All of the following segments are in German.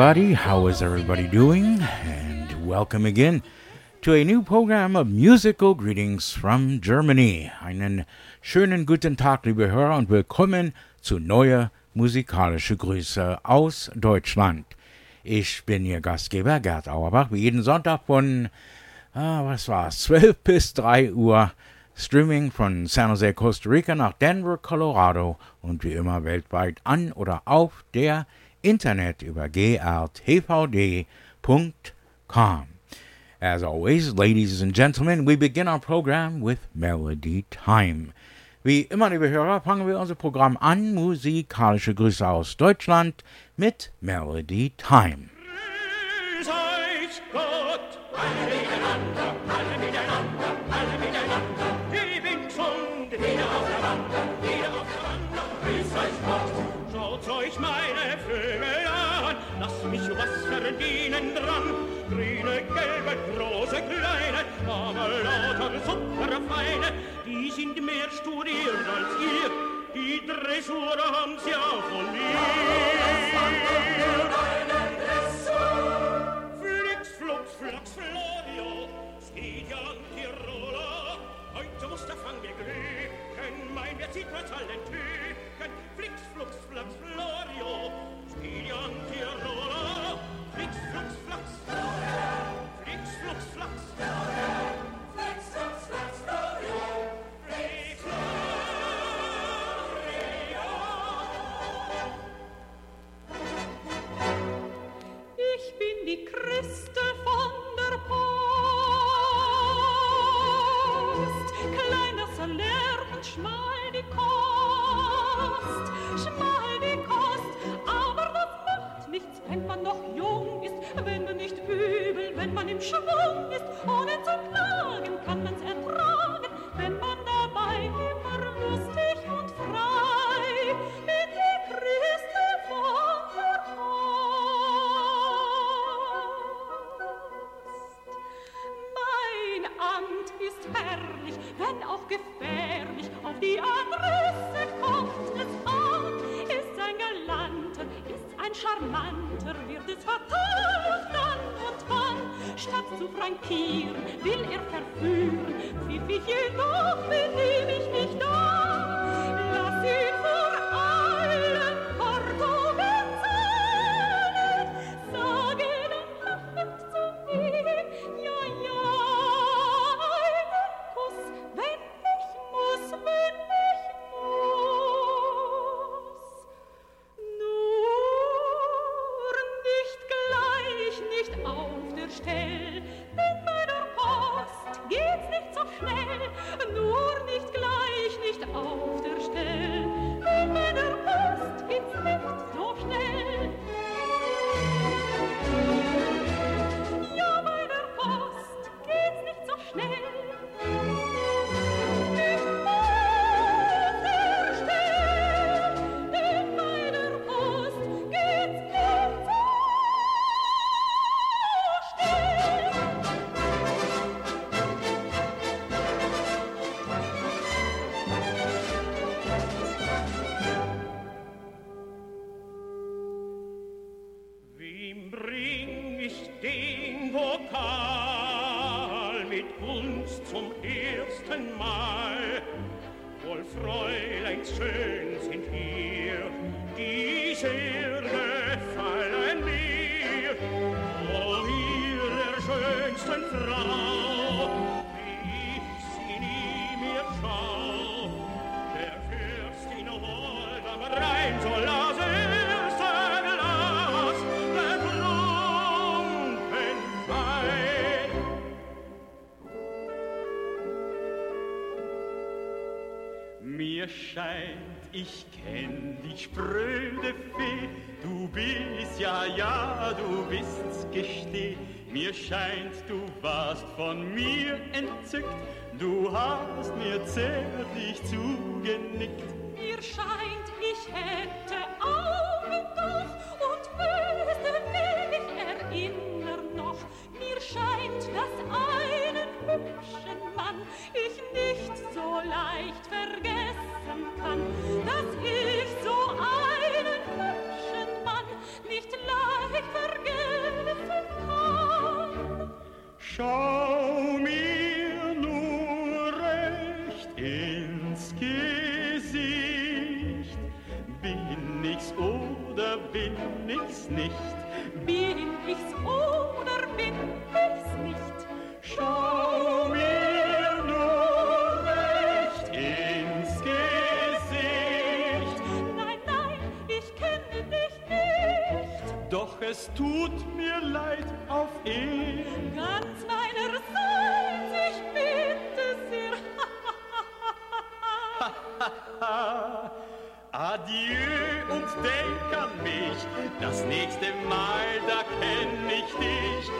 everybody. How is everybody doing? And welcome again to a new program of musical greetings from Germany. Einen schönen guten Tag, liebe Hörer, und willkommen zu neuer musikalische Grüße aus Deutschland. Ich bin Ihr Gastgeber Gerd Auerbach, wie jeden Sonntag von, ah, was war's, 12 bis 3 Uhr. Streaming von San Jose, Costa Rica nach Denver, Colorado und wie immer weltweit an oder auf der Internet über grtvd.com. As always, ladies and gentlemen, we begin our program with Melody Time. Wie immer, liebe Hörer, fangen wir unser Programm an. Musikalische Grüße aus Deutschland mit Melody Time. Seid Gott, aber lauter super die sind mehr studiert als ihr, die Dressur haben sie auch von mir. Flux, flux, flux, Florio, steht ja Tiroler, heute muss der Fang der Glühen, mein, wer zieht mir Talent hin? ins Gesicht. Bin ich's oder bin ich's nicht? Bin ich's oder bin ich's nicht? Schau mir nur recht ins Gesicht. Nein, nein, ich kenne dich nicht. Doch es tut mir Adieu und denk an mich. Das nächste Mal, da kenn ich dich.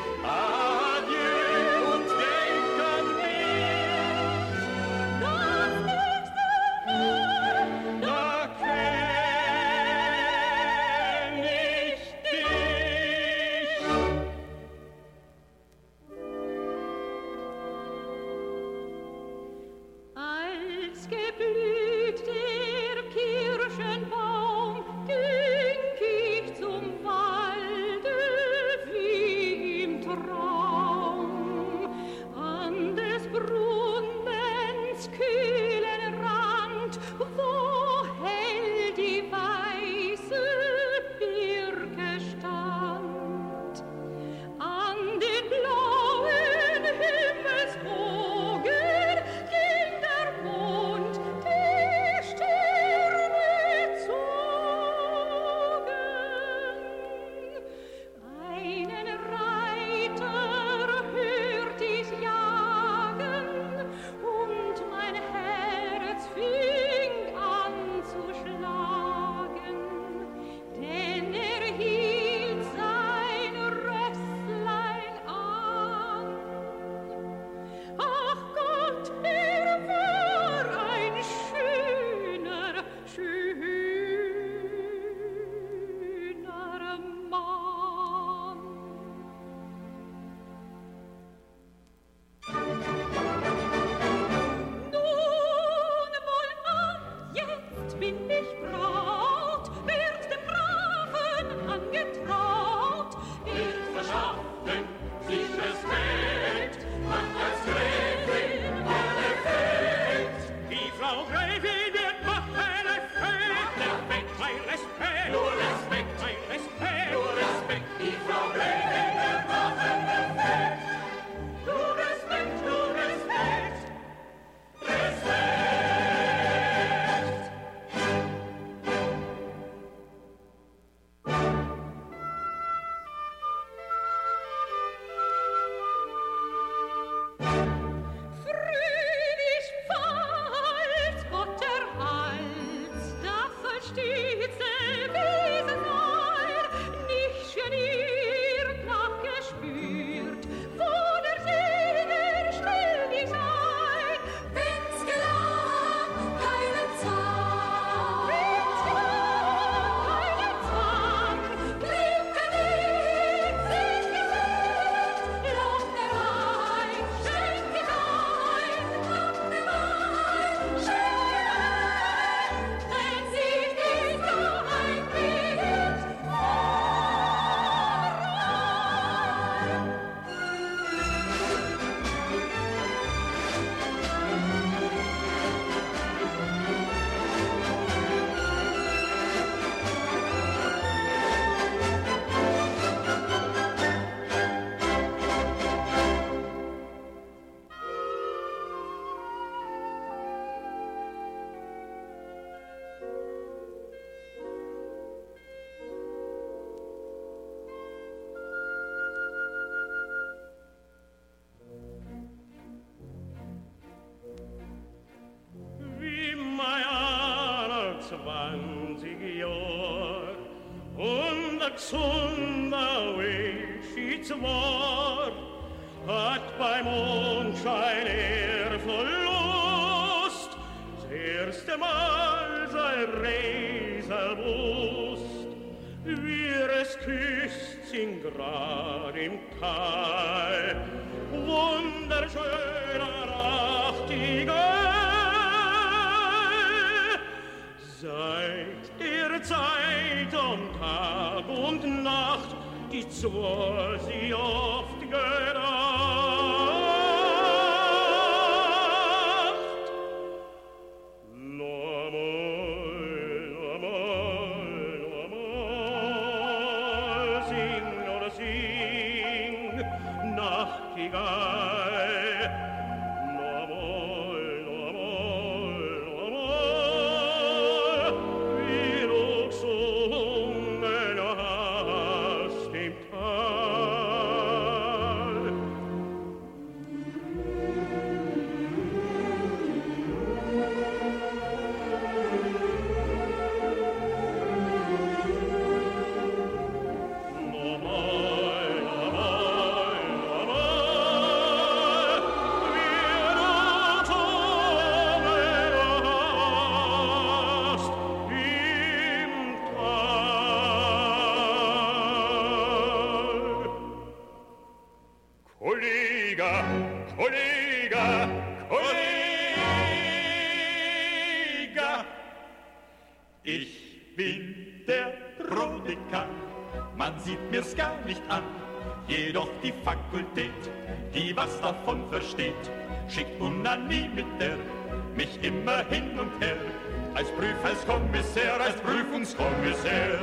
Kommissär, als Prüfungskommissär.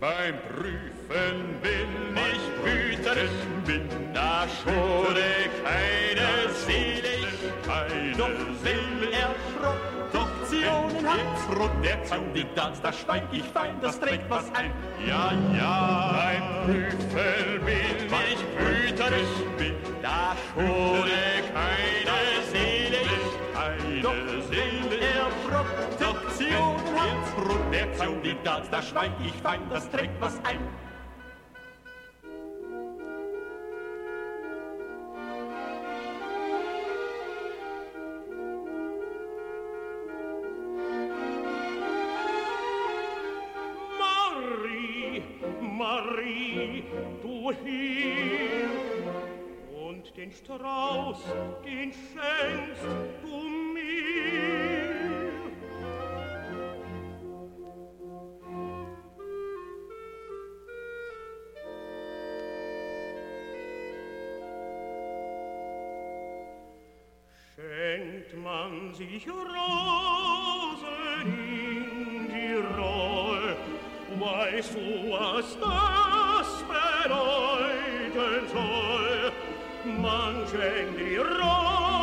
Beim Prüfen bin ich wütend, bin da schwore keine Seele, keine doch Seele erschrocken. Doktionen hat der Kandidat, da schweig ich fein, das trägt was ein. Ja, ja, Kandidat, da schweig ich fein, das trägt was ein. Marie, Marie, du hier und den Strauß, den schenkst du man sich Rosen in die Roll, weißt du, was das bedeuten soll? Man schenkt die Rosen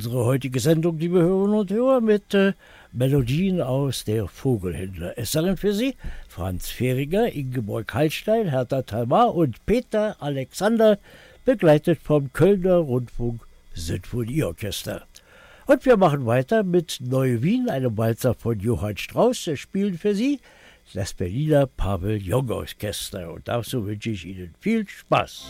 unsere heutige Sendung, liebe Hörerinnen und Hörer, mit äh, Melodien aus der Vogelhändler. Es sangen für Sie Franz Fehringer, Ingeborg Hallstein, Hertha Talmar und Peter Alexander, begleitet vom Kölner Rundfunk Sinfonieorchester. Und wir machen weiter mit Neu Wien, einem Walzer von Johann Strauss. Wir spielen für Sie das Berliner Pavillon-Orchester. Und dazu wünsche ich Ihnen viel Spaß.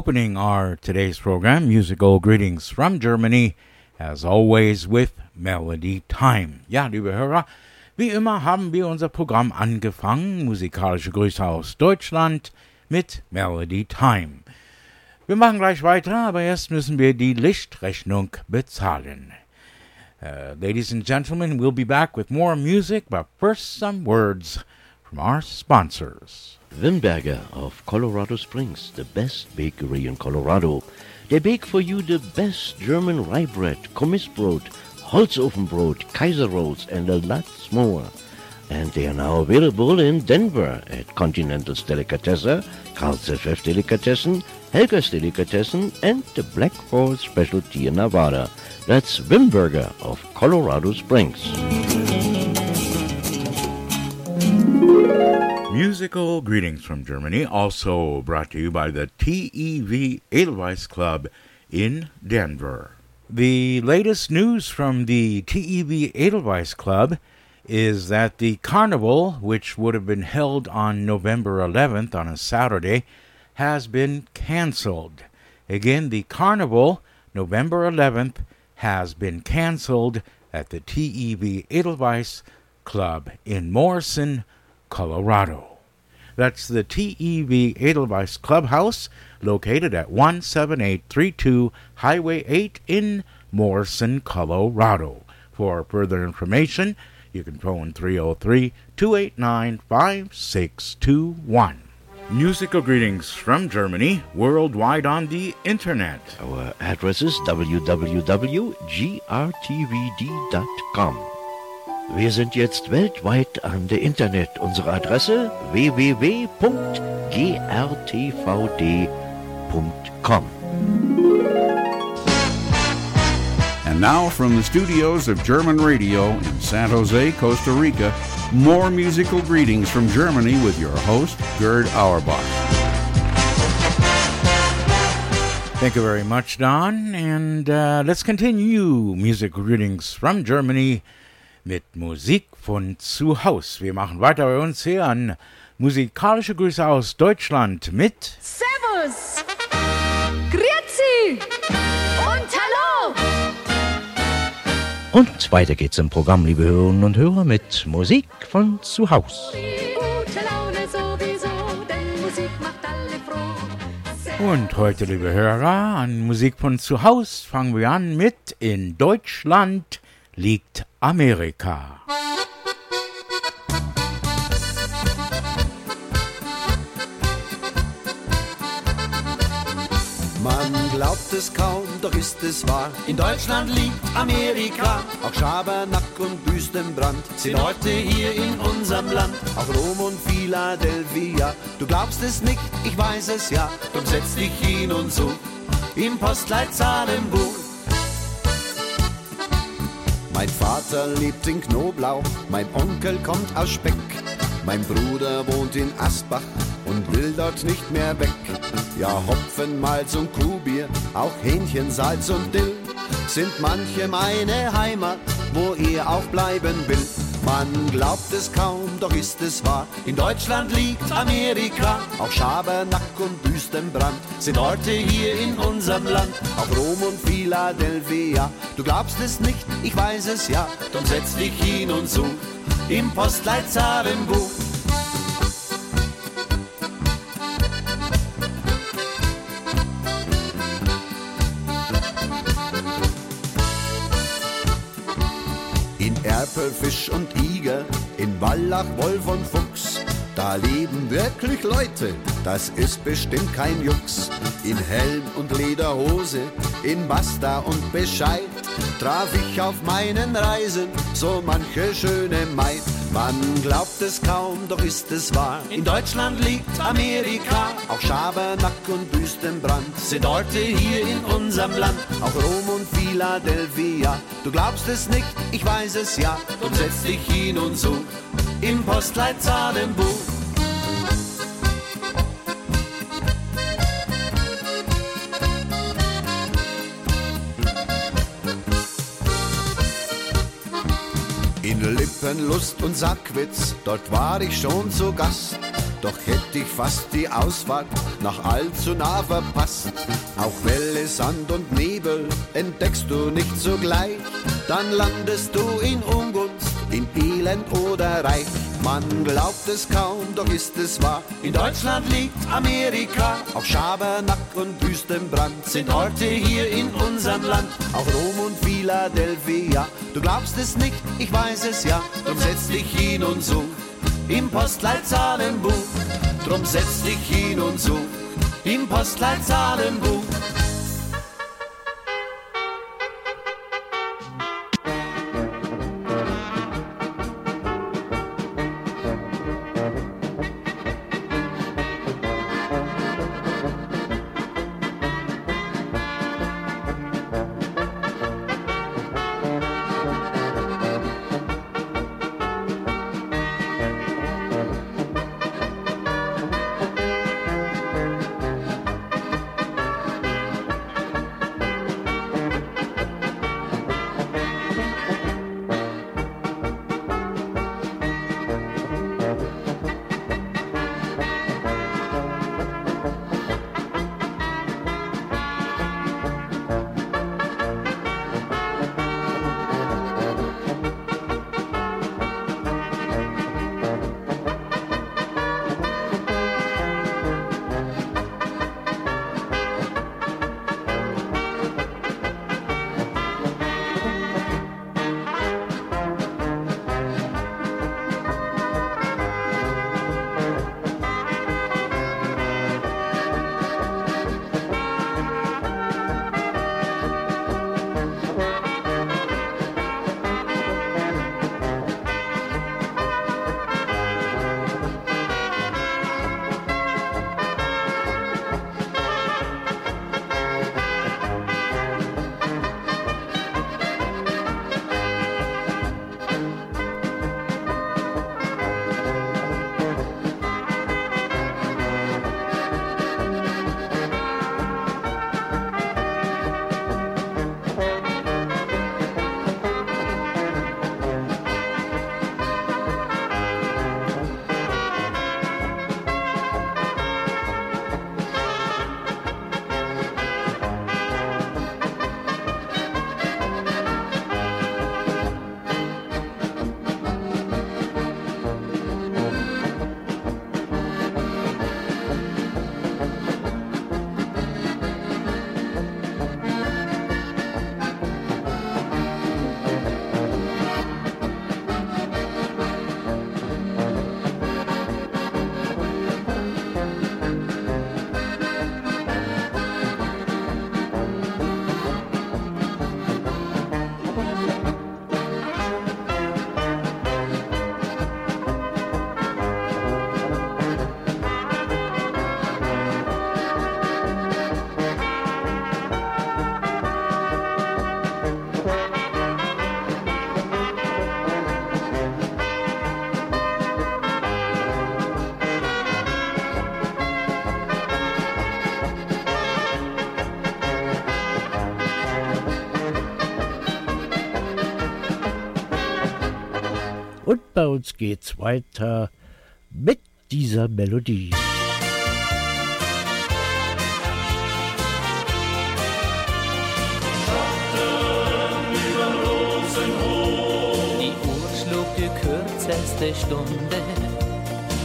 Opening our today's program, musical greetings from Germany, as always with Melody Time. Ja, liebe Hörer, wie immer haben wir unser Programm angefangen, musikalische Grüße aus Deutschland mit Melody Time. Wir machen gleich weiter, aber erst müssen wir die Lichtrechnung bezahlen. Uh, ladies and gentlemen, we'll be back with more music, but first some words from our sponsors. Wimberger of Colorado Springs, the best bakery in Colorado. They bake for you the best German rye bread, Kommissbrot, Holzofenbrot, Kaiser rolls, and a lot more. And they are now available in Denver at Continental's Delicatessen, Carl's FF Delicatessen, Helga's Delicatessen, and the Black Forest Specialty in Nevada. That's Wimberger of Colorado Springs. Musical greetings from Germany, also brought to you by the TEV Edelweiss Club in Denver. The latest news from the TEV Edelweiss Club is that the carnival, which would have been held on November 11th on a Saturday, has been canceled. Again, the carnival, November 11th, has been canceled at the TEV Edelweiss Club in Morrison, Colorado. That's the TEV Edelweiss Clubhouse, located at 17832 Highway 8 in Morrison, Colorado. For further information, you can phone 303 289 5621. Musical greetings from Germany, worldwide on the internet. Our address is www.grtvd.com. Wir sind jetzt weltweit an der Internet. Unsere Adresse www.grtvd.com. And now from the studios of German Radio in San Jose, Costa Rica, more musical greetings from Germany with your host, Gerd Auerbach. Thank you very much, Don. And uh, let's continue music greetings from Germany mit Musik von zu Haus. Wir machen weiter bei uns hier an musikalische Grüße aus Deutschland mit Servus! Grüezi! Und hallo! Und weiter geht's im Programm, liebe Hörerinnen und Hörer, mit Musik von zu Haus. Gute Laune sowieso, denn Musik macht alle froh. Und heute, liebe Hörer, an Musik von zu Haus fangen wir an mit In Deutschland liegt Amerika. Man glaubt es kaum, doch ist es wahr. In Deutschland liegt Amerika. Auch Schabernack und Wüstenbrand sind heute hier in unserem Land. Auch Rom und Philadelphia. Du glaubst es nicht, ich weiß es ja. Drum setz dich hin und such im Postleitzahlenbuch. Mein Vater lebt in Knoblauch, mein Onkel kommt aus Speck. Mein Bruder wohnt in Asbach und will dort nicht mehr weg. Ja, Hopfen, Malz und Kuhbier, auch Hähnchen, Salz und Dill sind manche meine Heimat, wo er auch bleiben will. Man glaubt es kaum, doch ist es wahr. In Deutschland liegt Amerika, auch Schabernack und Wüstenbrand sind Orte hier in unserem Land. Auch Rom und Philadelphia, du glaubst es nicht, ich weiß es ja. Drum setz dich hin und such im Postleitzahlenbuch. Erpel, Fisch und Iger, in Wallach, Wolf und Fuchs. Da leben wirklich Leute, das ist bestimmt kein Jux. In Helm und Lederhose, in Basta und Bescheid, traf ich auf meinen Reisen so manche schöne Maid. Man glaubt es kaum, doch ist es wahr. In Deutschland liegt Amerika, auch Schabernack und Wüstenbrand sind Orte hier in unserem Land. Auch Rom und Philadelphia, du glaubst es nicht, ich weiß es ja. Drum setz dich hin und such im Postleitzahlenbuch. In Lippen, Lust und Sackwitz, dort war ich schon zu Gast. doch hätte ich fast die Ausfahrt nach allzu nah verpasst. Auch Welle, Sand und Nebel entdeckst du nicht sogleich, dann landest du in Ungunst, in Elend oder Reich. Man glaubt es kaum, doch ist es wahr. In Deutschland liegt Amerika, auch Schabernack und Wüstenbrand sind Orte hier in unserem Land. Auch Rom und Philadelphia, du glaubst es nicht, ich weiß es ja. Drum setz dich hin und such im Postleitzahlenbuch. Drum setz dich hin und such im Postleitzahlenbuch. Bei uns geht's weiter mit dieser Melodie. Kürzeste Stunde,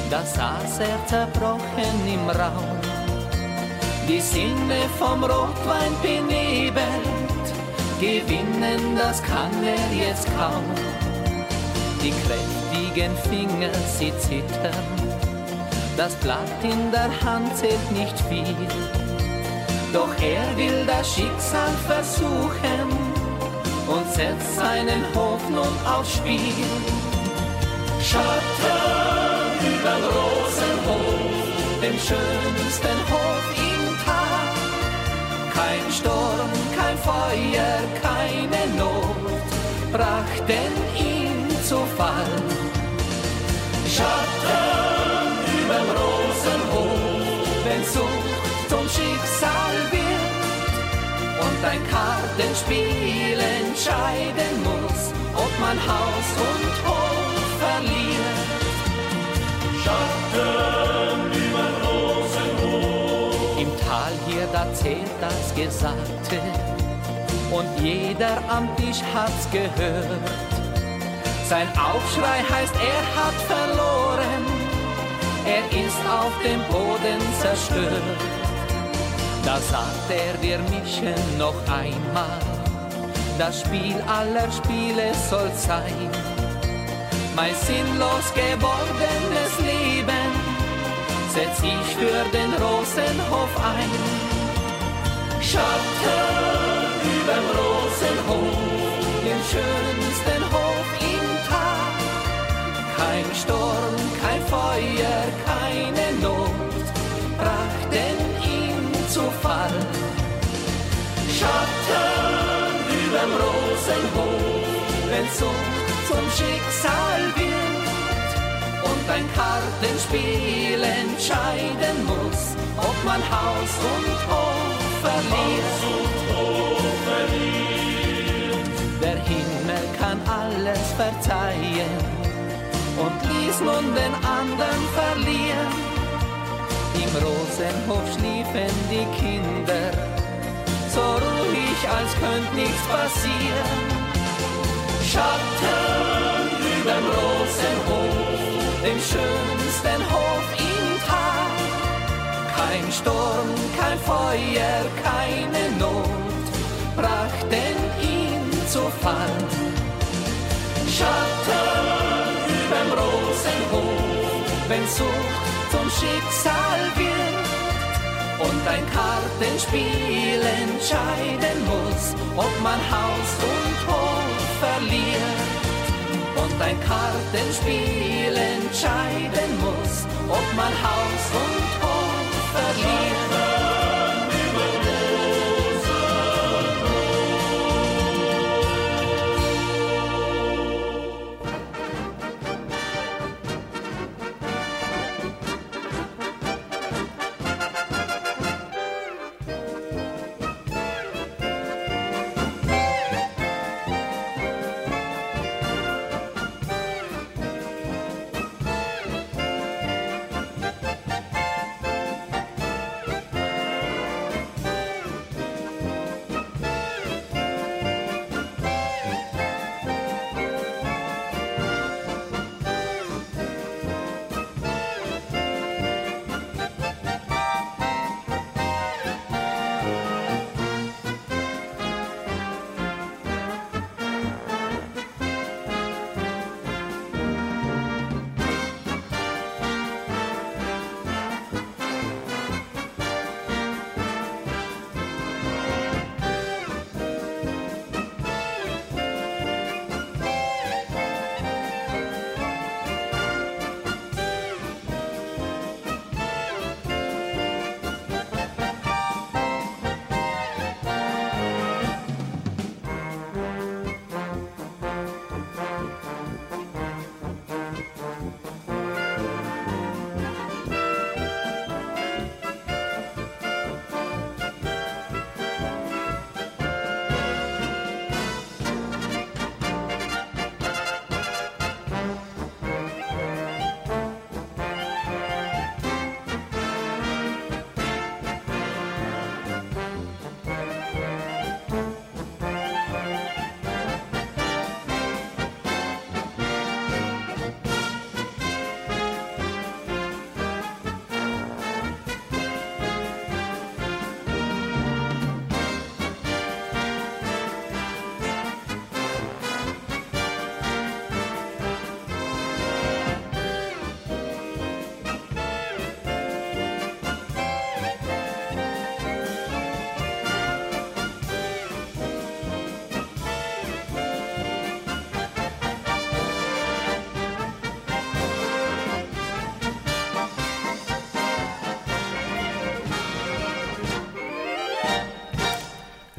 da saß er zerbrochen im Raum. Die Sinne vom Rotwein benebelt, gewinnen, das kann er jetzt kaum. Die kräftigen Finger, sie zittern, das Blatt in der Hand zählt nicht viel. Doch er will das Schicksal versuchen und setzt seinen Hoffnung aufs Spiel. Schatten überm Rosenhof, dem schönsten Hof im Tal. Kein Sturm, kein Feuer, keine Not brachten ihn zu Fall. Schatten überm Rosenhof, wenn Sucht zum Schicksal wird und ein Kartenspiel entscheiden muss, ob man Haus und Hof verliert. Schatten überm Rosenhof. Im Tal hier, da zählt das Gesagte und jeder am Tisch hat's gehört sein Aufschrei heißt, er hat verloren, er ist auf dem Boden zerstört. Da sagt er, wir mischen noch einmal, das Spiel aller Spiele soll sein. Mein sinnlos gewordenes Leben setz ich für den Rosenhof ein. Schatten überm Rosenhof, den schönsten Hof. Kein Sturm, kein Feuer, keine Not brachten ihn zu Fall. Schatten überm Rosenhof, wenn Sucht zum Schicksal wird und ein Kartenspiel entscheiden muss, ob man Haus und Hof verliert. Der Himmel kann alles verzeihen ließ nun den anderen verlieren. Im Rosenhof schliefen die Kinder, so ruhig, als könnte nichts passieren. Schatten überm Rosenhof, dem schönsten Hof im Tag. Kein Sturm, kein Feuer, keine Not brachten ihn zu Fall. Schatten überm Rosenhof, wenn Sucht zum Schicksal wird und ein Kartenspiel entscheiden muss, ob man Haus und Hof verliert. Und ein Kartenspiel entscheiden muss, ob man Haus und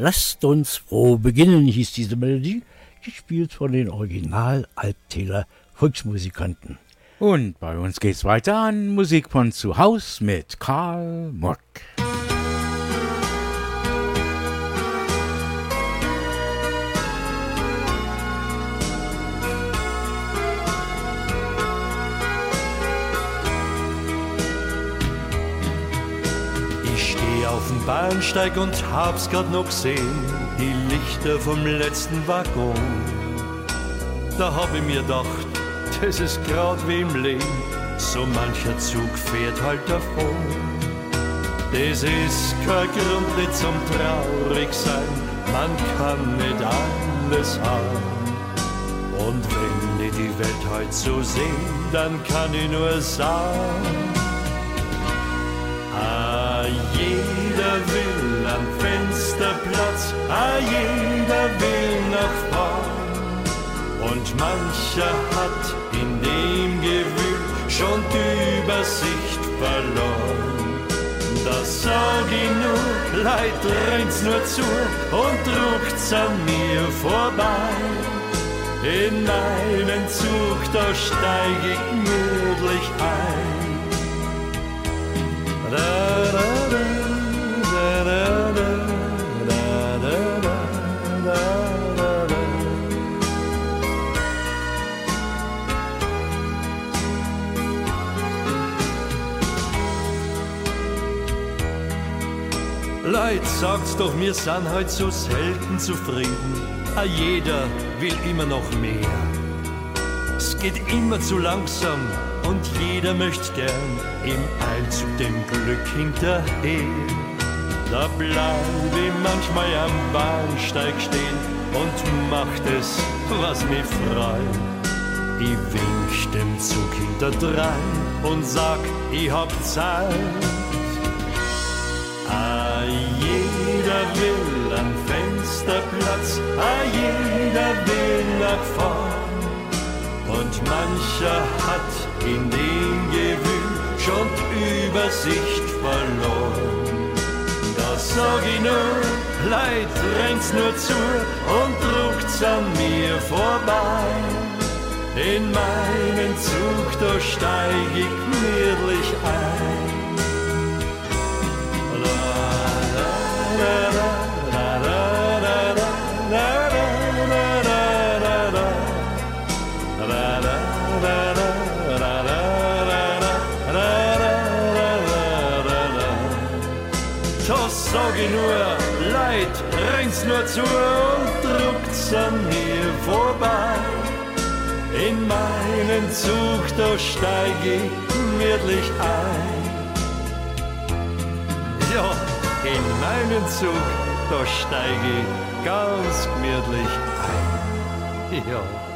Lasst uns froh beginnen, hieß diese Melodie, gespielt von den Original Alptäler Volksmusikanten. Und bei uns geht's weiter an Musik von zu Haus mit Karl Mock. Bahnsteig und hab's grad noch gesehen, die Lichter vom letzten Waggon. Da hab ich mir gedacht, das ist grad wie im Leben, so mancher Zug fährt halt davon. Das ist kein Grund nicht zum traurig sein, man kann nicht alles haben. Und wenn ich die Welt heute so seh, dann kann ich nur sagen, jeder will am Fensterplatz, ah, jeder will nach vorn. Und mancher hat in dem Gewühl schon die Übersicht verloren. Das sag ich nur, Leid rennt's nur zu und druckt's an mir vorbei. In meinen Zug, da steig ich gemütlich ein. Da, da, da, Leid, sagt's doch, wir sind heut so selten zufrieden. Ah, jeder will immer noch mehr. Es geht immer zu langsam und jeder möchte gern im Eilzug dem Glück hinterher. Da bleib ich manchmal am Bahnsteig stehen und macht es, was mich freut. Ich wink dem Zug hinterdrein und sag, ich hab Zeit. Ah, jeder will am Fensterplatz, ah, jeder will nach vorn. Und mancher hat in dem Gewühl schon Übersicht verloren. Das sag ich nur, Leid rennt's nur zu und druckt's an mir vorbei. In meinen Zug, da steig ich gemütlich ein. Nur zu und druckt's an mir vorbei. In meinen Zug, da steig ich gemütlich ein. Ja, in meinen Zug, da steige ich ganz gemütlich ein. Ja.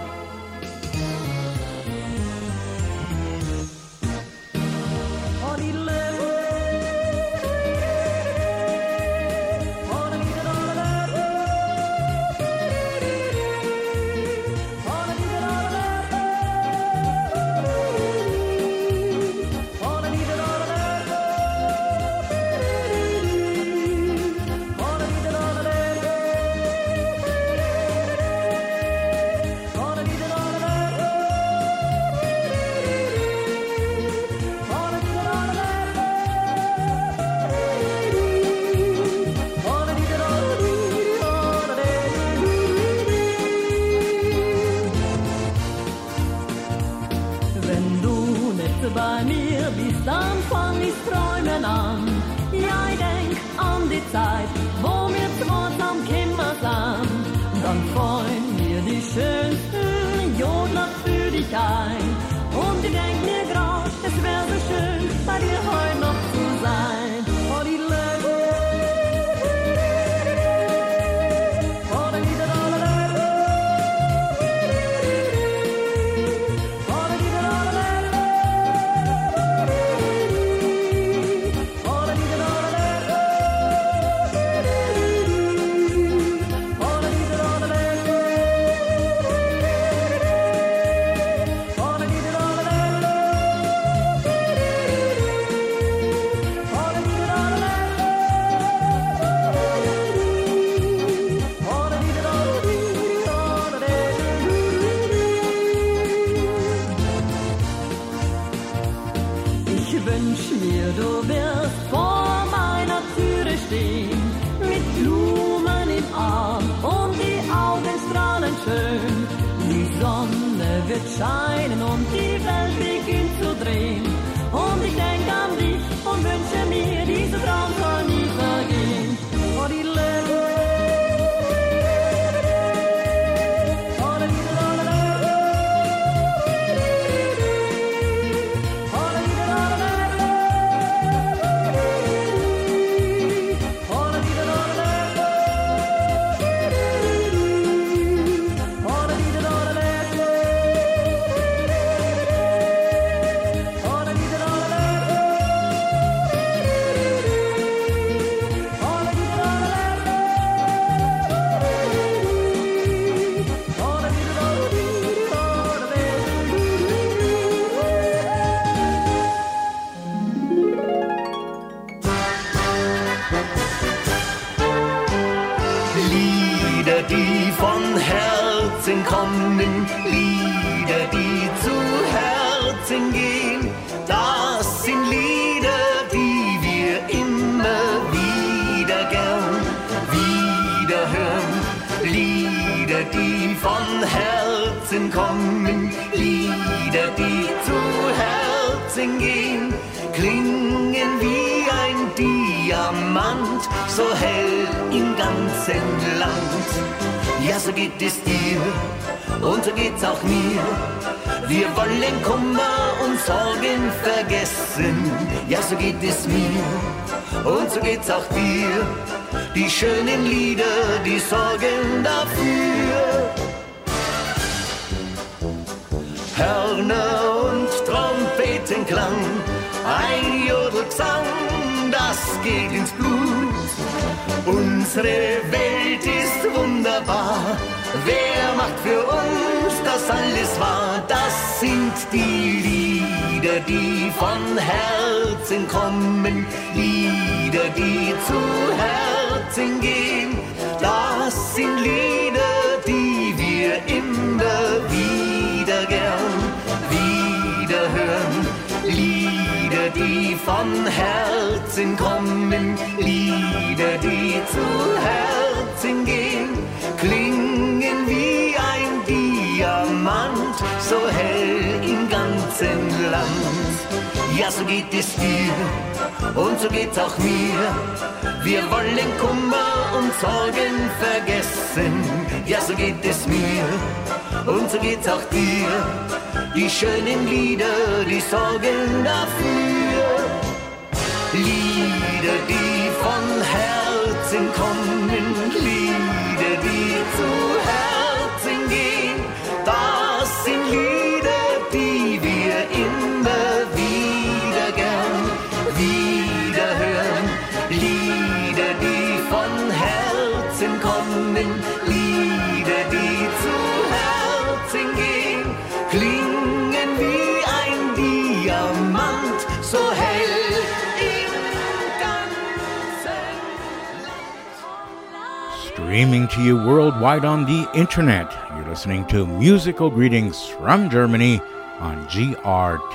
sind Lieder, die zu Herzen gehen, klingen wie ein Diamant, so hell im ganzen Land. Ja, so geht es dir und so geht's auch mir. Wir wollen Kummer und Sorgen vergessen. Ja, so geht es mir und so geht's auch dir. Die schönen Lieder, die sorgen dafür. Lieder, die von Herzen kommen, Lieder, die zu Herzen kommen. Streaming to you worldwide on the internet, you're listening to Musical Greetings from Germany on grtvd.com.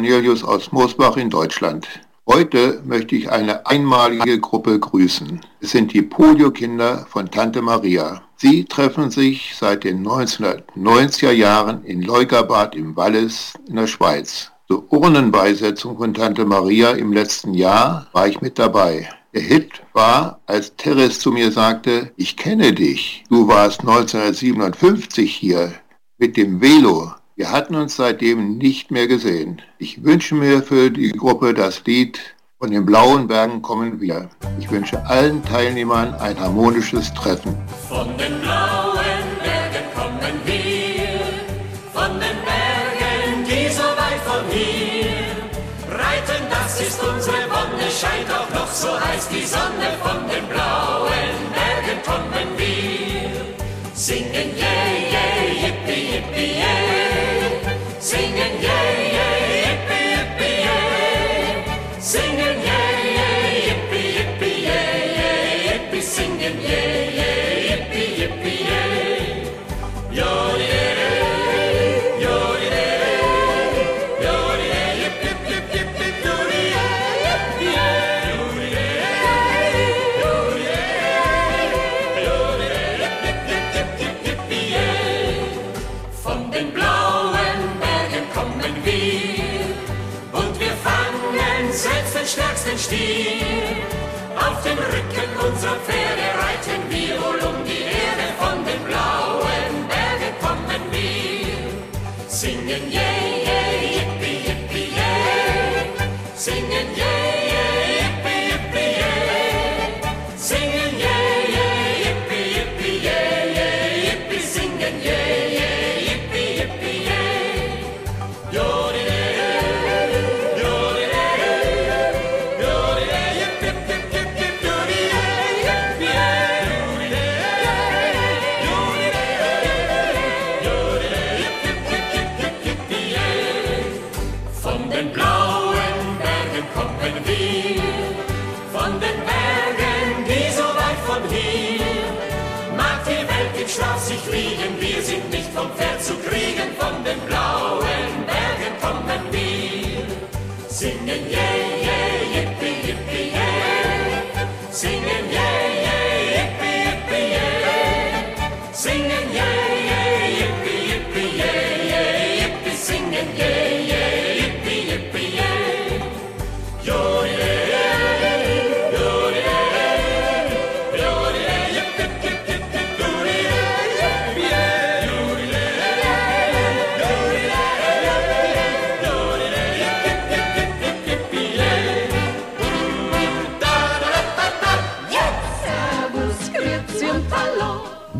Cornelius aus Moosbach in Deutschland. Heute möchte ich eine einmalige Gruppe grüßen. Es sind die Polio-Kinder von Tante Maria. Sie treffen sich seit den 1990er Jahren in Leukerbad im Wallis in der Schweiz. Zur Urnenbeisetzung von Tante Maria im letzten Jahr war ich mit dabei. Der Hit war, als Teres zu mir sagte, ich kenne dich. Du warst 1957 hier mit dem Velo. Wir hatten uns seitdem nicht mehr gesehen. Ich wünsche mir für die Gruppe das Lied Von den blauen Bergen kommen wir. Ich wünsche allen Teilnehmern ein harmonisches Treffen. Von den blauen Bergen kommen wir, von den Bergen, die so weit von hier reiten, das ist unsere Wonne, scheint auch noch so heiß die Sonne. Von den blauen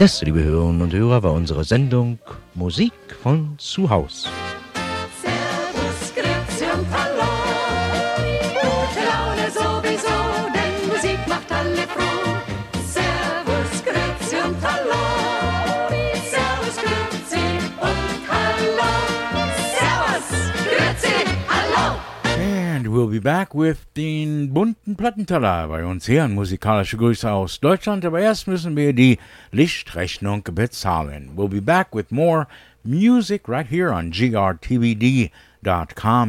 Das, liebe Hörerinnen und Hörer, war unsere Sendung Musik von zu be back with den bunten Plattenteller bei uns hier. Musikalische Grüße aus Deutschland. Aber erst müssen wir die Lichtrechnung bezahlen. We'll be back with more music right here on grtvd.com.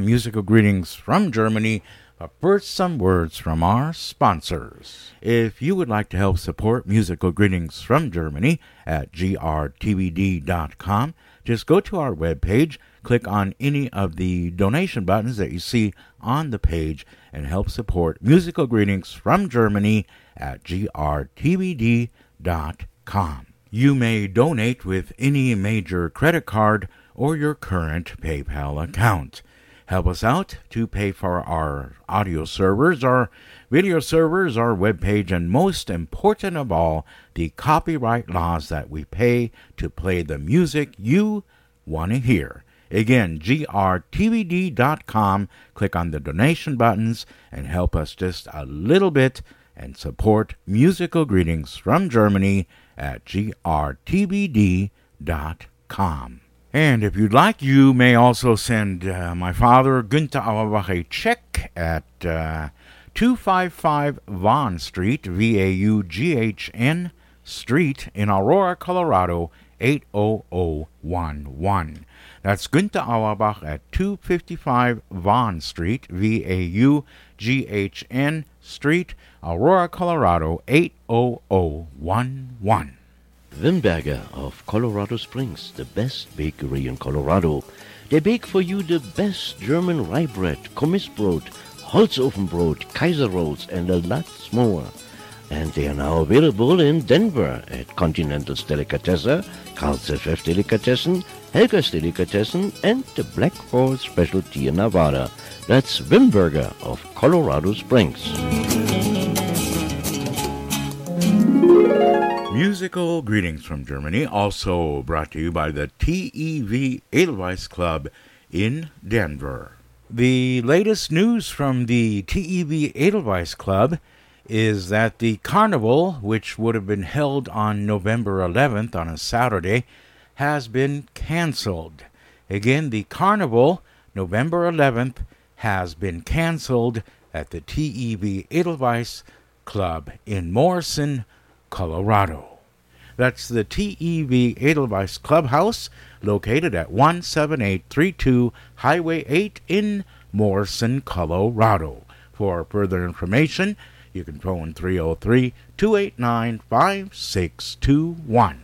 Musical greetings from Germany. But first, some words from our sponsors. If you would like to help support Musical Greetings from Germany at grtvd.com, just go to our webpage, click on any of the donation buttons that you see on the page, and help support Musical Greetings from Germany at grtvd.com. You may donate with any major credit card or your current PayPal account. Help us out to pay for our audio servers, our video servers, our webpage, and most important of all, the copyright laws that we pay to play the music you want to hear. Again, grtvd.com. Click on the donation buttons and help us just a little bit and support musical greetings from Germany at grtvd.com. And if you'd like, you may also send uh, my father, Günther Auerbach, a check at uh, 255 Vaughn Street, V A U G H N Street in Aurora, Colorado, 80011. That's Günther Auerbach at 255 Vaughn Street, V A U G H N Street, Aurora, Colorado 80011. Wimberger of Colorado Springs, the best bakery in Colorado. They bake for you the best German rye bread, Kommissbrot, Holzofenbrot, Kaiser rolls, and a lot more. And they are now available in Denver at Continental's Delicatessen, Carl's FF Delicatessen, Helga's Delicatessen, and the Black Horse Specialty in Nevada. That's Wimberger of Colorado Springs. Musical greetings from Germany, also brought to you by the TEV Edelweiss Club in Denver. The latest news from the TEV Edelweiss Club is that the carnival, which would have been held on November 11th on a Saturday, has been canceled. Again, the carnival, November 11th, has been canceled at the TEV Edelweiss Club in Morrison, Colorado. That's the TEV Edelweiss Clubhouse, located at 17832 Highway 8 in Morrison, Colorado. For further information, you can phone 303 289 5621.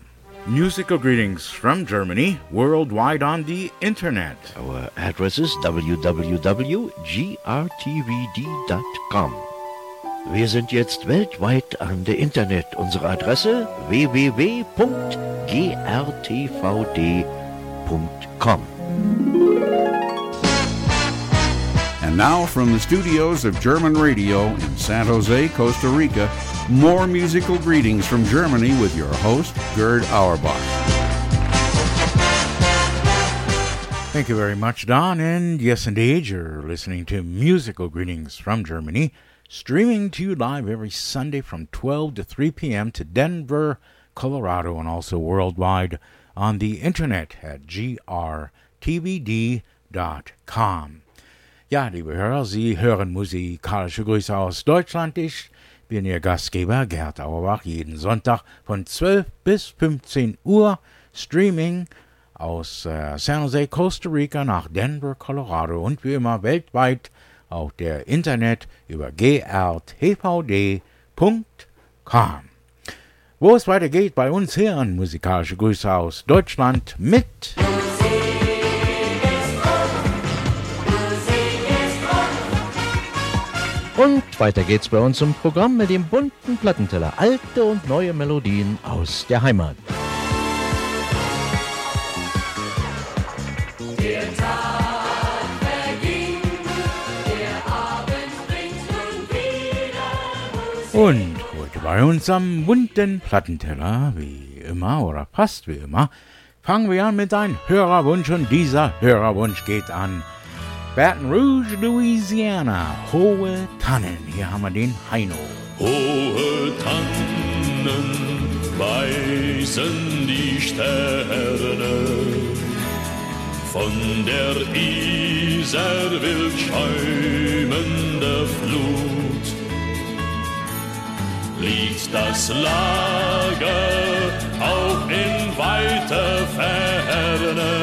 Musical greetings from Germany, worldwide on the internet. Our address is www.grtvd.com. Wir sind jetzt weltweit an der Internet. Unsere Adresse www.grtvd.com. Now from the studios of German Radio in San Jose, Costa Rica, more musical greetings from Germany with your host, Gerd Auerbach. Thank you very much, Don. And yes, indeed, you're listening to Musical Greetings from Germany, streaming to you live every Sunday from 12 to 3 p.m. to Denver, Colorado, and also worldwide on the internet at grtvd.com. Ja, liebe Hörer, Sie hören musikalische Grüße aus Deutschland. Ich bin Ihr Gastgeber Gerd Auerbach, jeden Sonntag von 12 bis 15 Uhr Streaming aus äh, San Jose, Costa Rica nach Denver, Colorado und wie immer weltweit auf der Internet über grtvd.com. Wo es weitergeht bei uns hier an musikalische Grüße aus Deutschland mit Und weiter geht's bei uns im Programm mit dem bunten Plattenteller. Alte und neue Melodien aus der Heimat. Der Tag verging, der Abend bringt nun wieder Und heute bei uns am bunten Plattenteller, wie immer oder fast wie immer, fangen wir an mit einem Hörerwunsch und dieser Hörerwunsch geht an Baton Rouge, Louisiana. Hohe Tannen. Hier haben wir den Heino. Hohe Tannen weisen die Sterne von der Isar wild schäumende Flut. Liegt das Lager auch in weiter Ferne,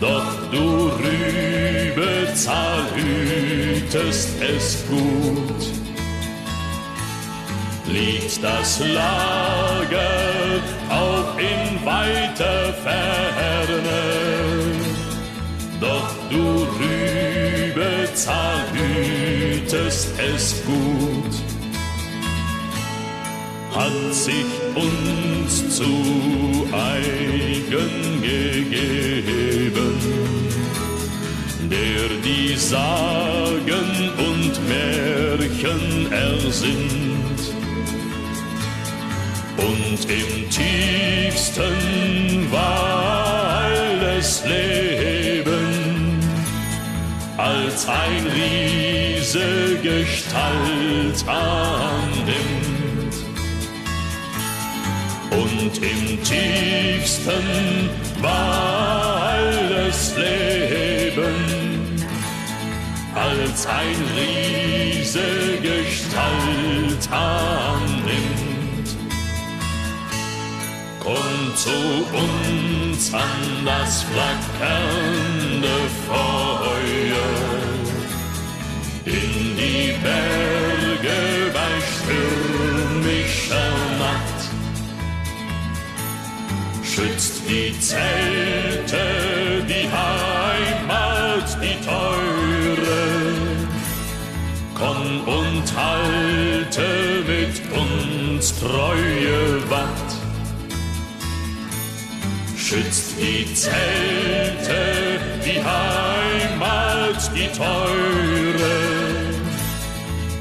doch du Rübezahl hütest es gut. Liegt das Lager auch in weiter Ferne, doch du Rübezahl hütest es gut. Hat sich uns zu eigen gegeben, der die Sagen und Märchen ersinnt und im tiefsten war Leben als ein Riese Gestalt annimmt und im tiefsten war alles Leben als ein Riese Gestalt annimmt. und zu uns an das flackernde Feuer in die Berge bei stürmischer Schützt die Zelte, die Heimat, die teure. Komm und halte mit uns treue Wacht schützt die Zelte, die Heimat, die teure.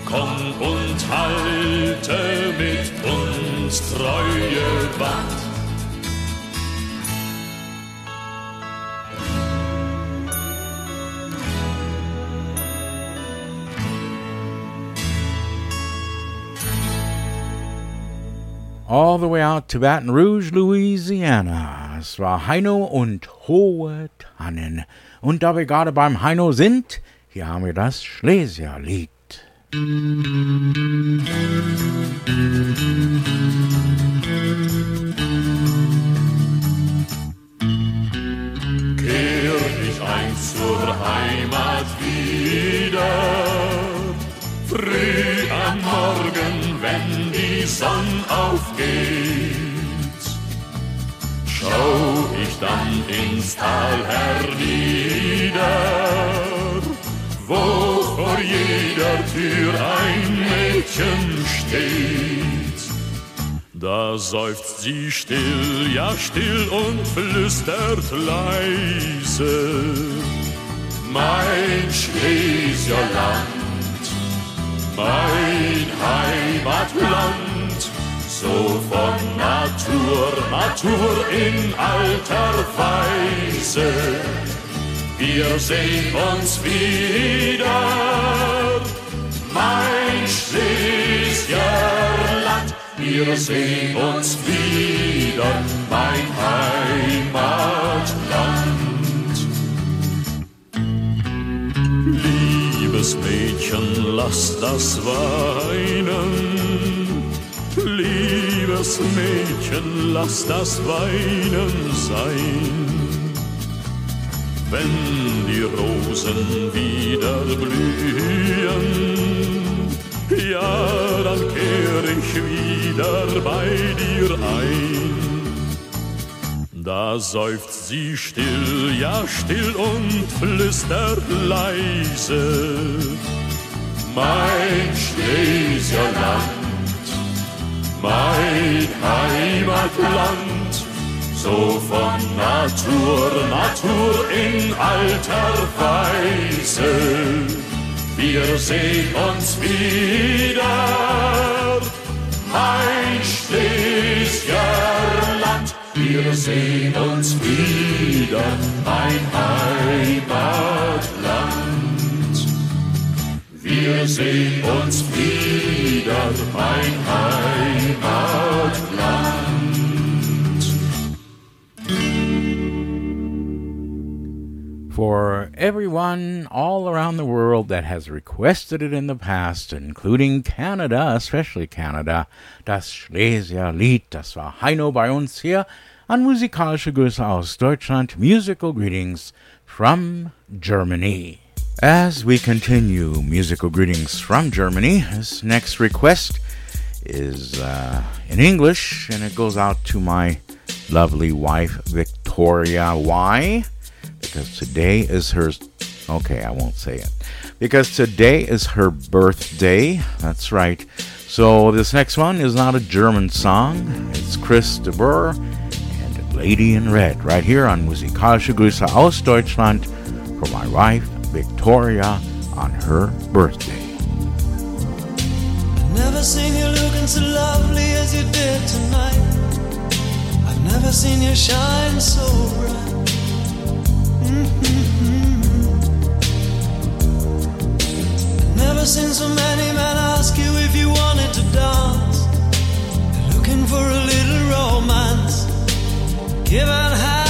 Komm und halte mit uns treue Wacht. All the way out to Baton Rouge, Louisiana. Es war Heino und hohe Tannen. Und da wir gerade beim Heino sind, hier haben wir das Schlesierlied. Kehr ich einst zur Heimat wieder, früh am Morgen, wenn die Sonne aufgeht, schau ich dann ins Tal hernieder, wo vor jeder Tür ein Mädchen steht. Da seufzt sie still, ja still und flüstert leise. Mein Schlesierland, mein Heimatland, so von Natur, Natur in alter Weise. Wir sehen uns wieder, mein Schlesierland. Wir sehen uns wieder, mein Heimatland. Liebes Mädchen, lass das weinen. Liebes Mädchen, lass das Weinen sein. Wenn die Rosen wieder blühen, ja, dann kehr ich wieder bei dir ein. Da seufzt sie still, ja still und flüstert leise. Mein Schlesierland, mein Heimatland, so von Natur, Natur in alter Weise wir sehen uns wieder, mein Schlesierland. Wir sehen uns wieder, mein Heimatland. Wir sehen uns wieder, mein Heimatland. For everyone all around the world that has requested it in the past, including Canada, especially Canada. Das Schlesierlied, das war Heino bei uns hier an musikalische Grüße aus Deutschland, musical greetings from Germany. As we continue musical greetings from Germany, this next request is uh, in English and it goes out to my lovely wife, Victoria. Why? Because today is her okay i won't say it. Because today is her birthday. That's right. So this next one is not a german song. It's chris de burr and lady in red right here on musikalische grüße aus deutschland for my wife victoria on her birthday. I've Never seen you looking so lovely as you did tonight. I've never seen you shine so bright. Never seen so many men ask you if you wanted to dance. Looking for a little romance, given half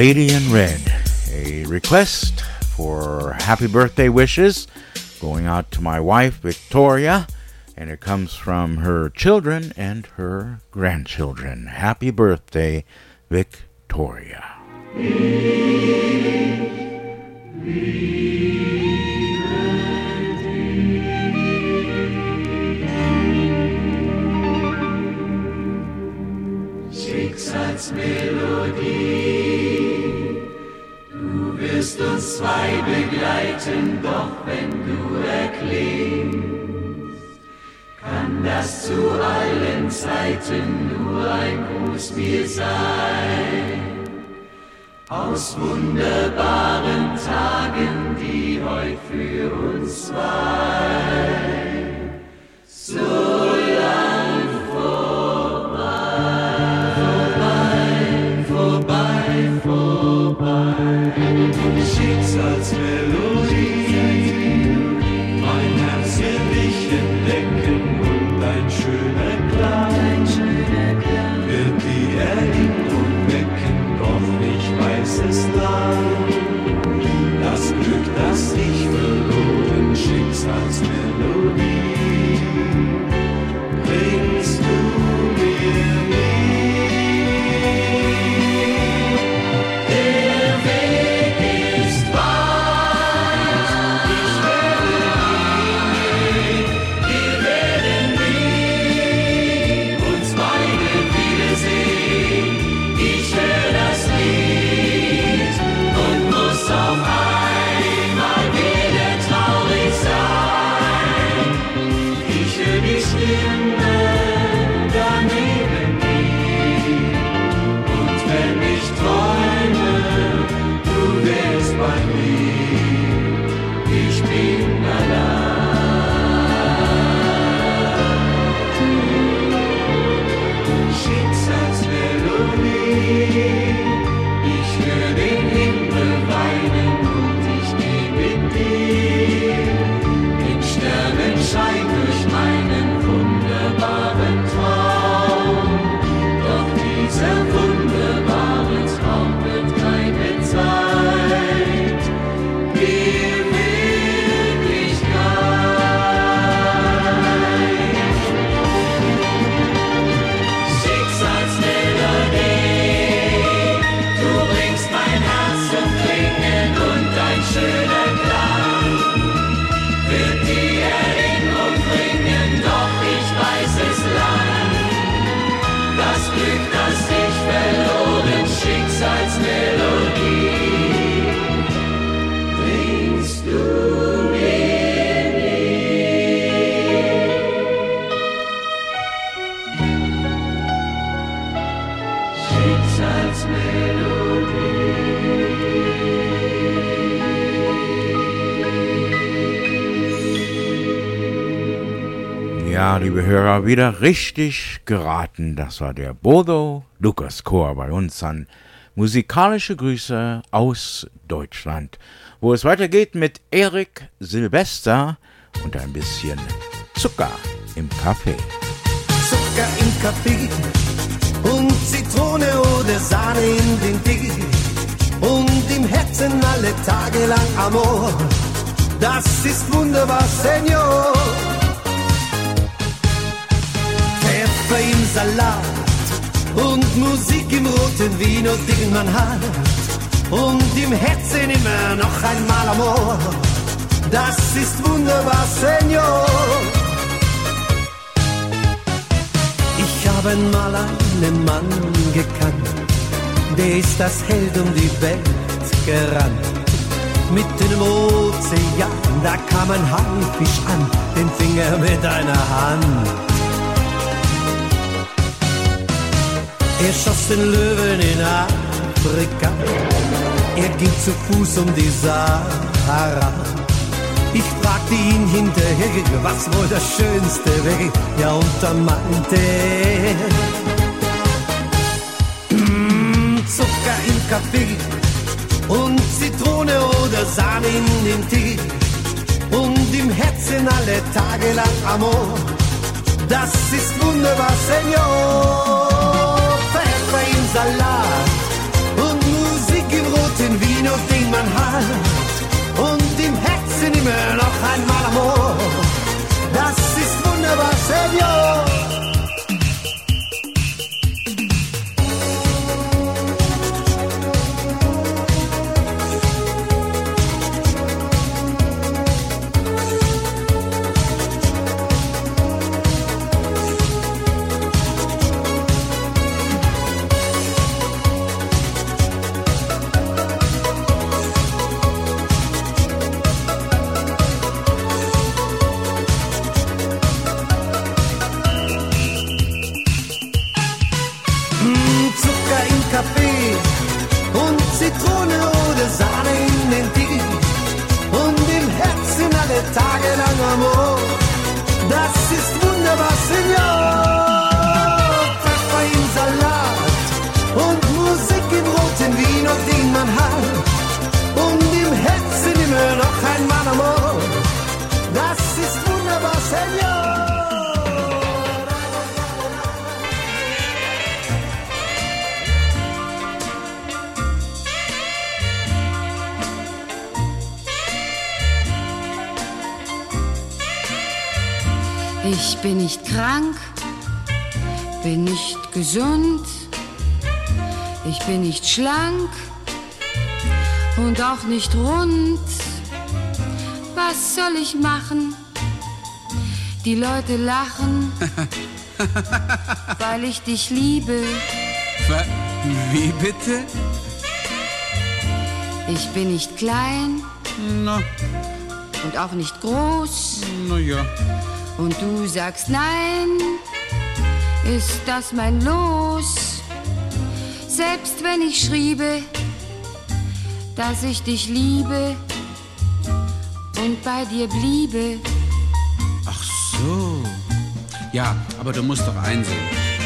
Lady in Red. A request for happy birthday wishes going out to my wife, Victoria, and it comes from her children and her grandchildren. Happy birthday, Victoria. Schicksalsmelodie. Wirst uns zwei begleiten, doch wenn du erklingst, kann das zu allen Zeiten nur ein Gruß mir sein. Aus wunderbaren Tagen, die heut für uns zwei so Liebe Hörer, wieder richtig geraten. Das war der Bodo Lukas Chor bei uns an musikalische Grüße aus Deutschland, wo es weitergeht mit Erik Silvester und ein bisschen Zucker im Kaffee. Zucker im Kaffee und Zitrone oder Sahne in den Tee und im Herzen alle Tage lang Amor. Das ist wunderbar, Senor. Pfeffer im Salat und Musik im roten Vino, den man hat. Und im Herzen immer noch einmal Amor. Das ist wunderbar, Senor. Ich habe einmal einen Mann gekannt, der ist das Held um die Welt gerannt. Mitten im Ozean, da kam ein Haifisch an, den fing er mit einer Hand. Er schoss den Löwen in Afrika, er ging zu Fuß um die Sahara. Ich fragte ihn hinterher, was wohl das Schönste wäre, ja und da meinte "Mm, Zucker im Kaffee und Zitrone oder Sahne in den Tee und im Herzen alle Tage lang Amor. Das ist wunderbar, Senor. Salat und Musik im roten Vino, den man hat. Und im Herzen immer noch einmal Amor. Das ist wunderbar, Senior. Senor. Bin nicht krank, bin nicht gesund, ich bin nicht schlank und auch nicht rund. Was soll ich machen? Die Leute lachen, weil ich dich liebe. Wie bitte? Ich bin nicht klein Na, und auch nicht groß. na ja. Und du sagst nein, ist das mein Los? Selbst wenn ich schriebe, dass ich dich liebe und bei dir bliebe. Ach so. Ja, aber du musst doch einsehen,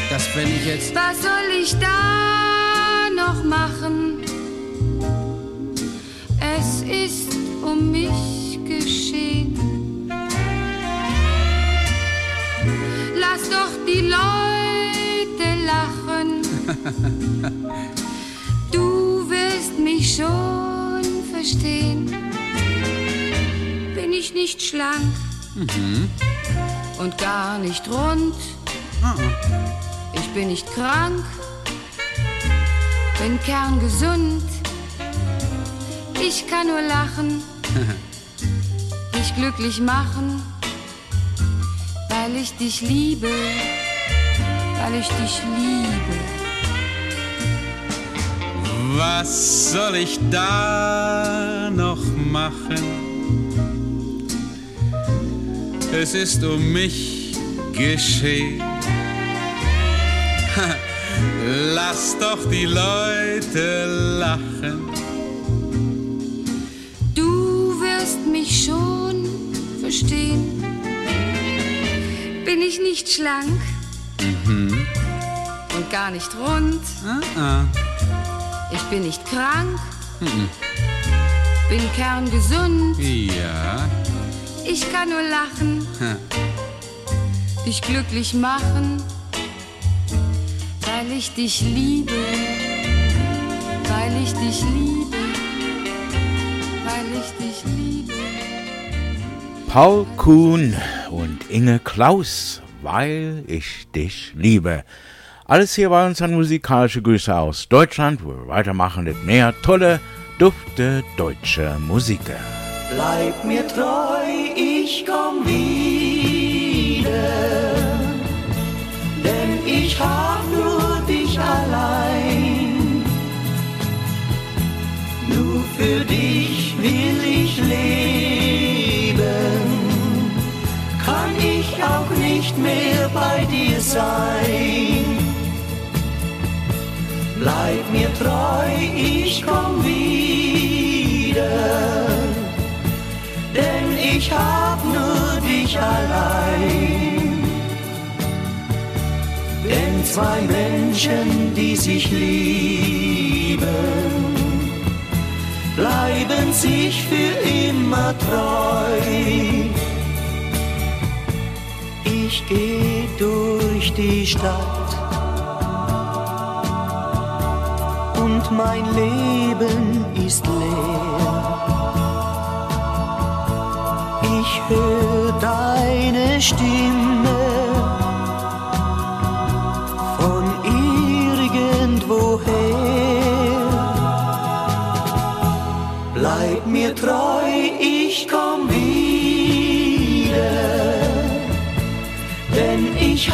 dass wenn ich jetzt... Was soll ich da noch machen? Es ist um mich Lass doch die Leute lachen. Du wirst mich schon verstehen. Bin ich nicht schlank Mhm. und gar nicht rund. Ich bin nicht krank, bin kerngesund. Ich kann nur lachen, dich glücklich machen, weil ich dich liebe, weil ich dich liebe. Was soll ich da noch machen? Es ist um mich geschehen. Lass doch die Leute lachen. Du wirst mich schon verstehen. Bin ich nicht schlank Mhm. und gar nicht rund. Ah, Ich bin nicht krank, mhm. bin kerngesund. Ja. Ich kann nur lachen, Ha. dich glücklich machen, weil ich dich liebe, weil ich dich liebe, weil ich dich liebe. Paul Kuhn und Inge Klaus, weil ich dich liebe. Alles hier bei uns an musikalische Grüße aus Deutschland, wo wir weitermachen mit mehr tolle, dufte deutsche Musik. Bleib mir treu, ich komm wieder, denn ich hab nur dich allein. Nur für dich will nicht mehr bei dir sein. Bleib mir treu, ich komm wieder denn ich hab nur dich allein. Denn zwei Menschen, die sich lieben, bleiben sich für immer treu. Ich geh durch die Stadt und mein Leben ist leer. Ich höre deine Stimme von irgendwoher. Bleib mir treu, ich komm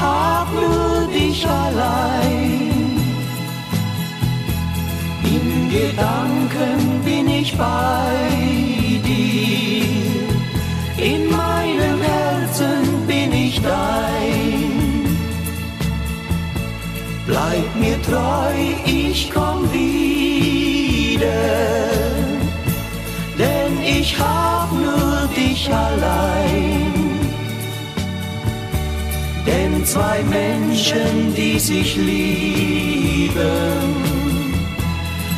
hab nur dich allein. In Gedanken bin ich bei dir, in meinem Herzen bin ich dein. Bleib mir treu, ich komm wieder, denn ich hab nur dich allein. Zwei Menschen, die sich lieben,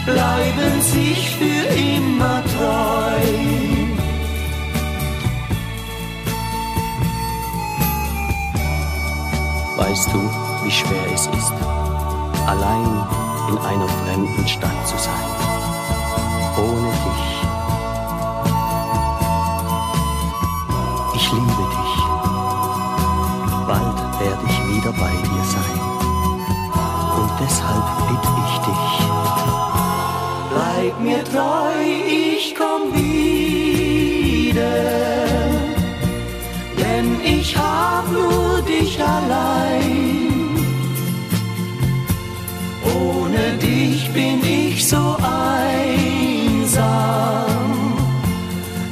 bleiben sich für immer treu. Weißt du, wie schwer es ist, allein in einer fremden Stadt zu sein, ohne wieder bei dir sein. Und deshalb bitte ich dich. Bleib mir treu, ich komm wieder. Denn ich hab nur dich allein. Ohne dich bin ich so einsam.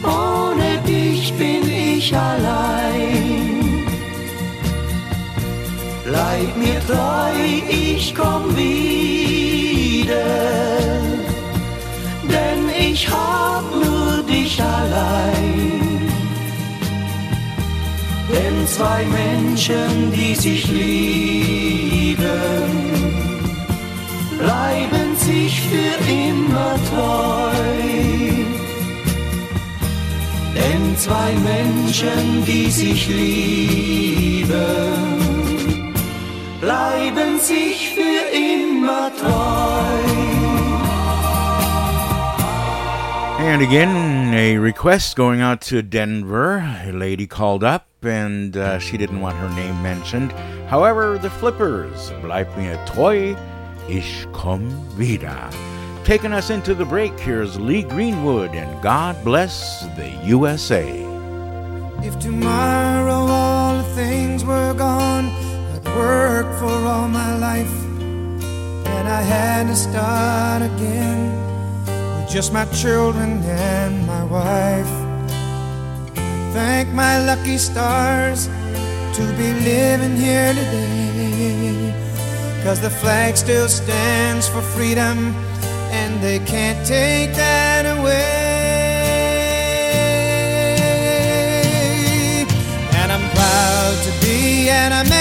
Ohne dich bin ich allein. Bleib mir treu, ich komm wieder. Denn ich hab nur dich allein. Denn zwei Menschen, die sich lieben, bleiben sich für immer treu. Denn zwei Menschen, die sich lieben, bleiben sich für immer treu. And again, a request going out to Denver. A lady called up and uh, she didn't want her name mentioned. However, the Flippers, Bleib mir treu, ich komm wieder. Taking us into the break, here's Lee Greenwood and God Bless the USA. If tomorrow all the things were gone, I'd work for all my life, and I had to start again with just my children and my wife. Thank my lucky stars to be living here today, cause the flag still stands for freedom, and they can't take that away. And I'm proud to be an American,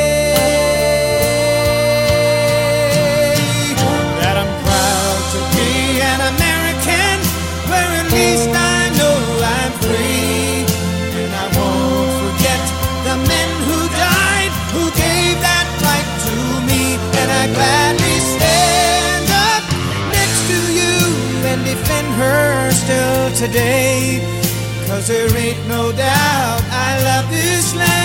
still today. Cause there ain't no doubt I love this land.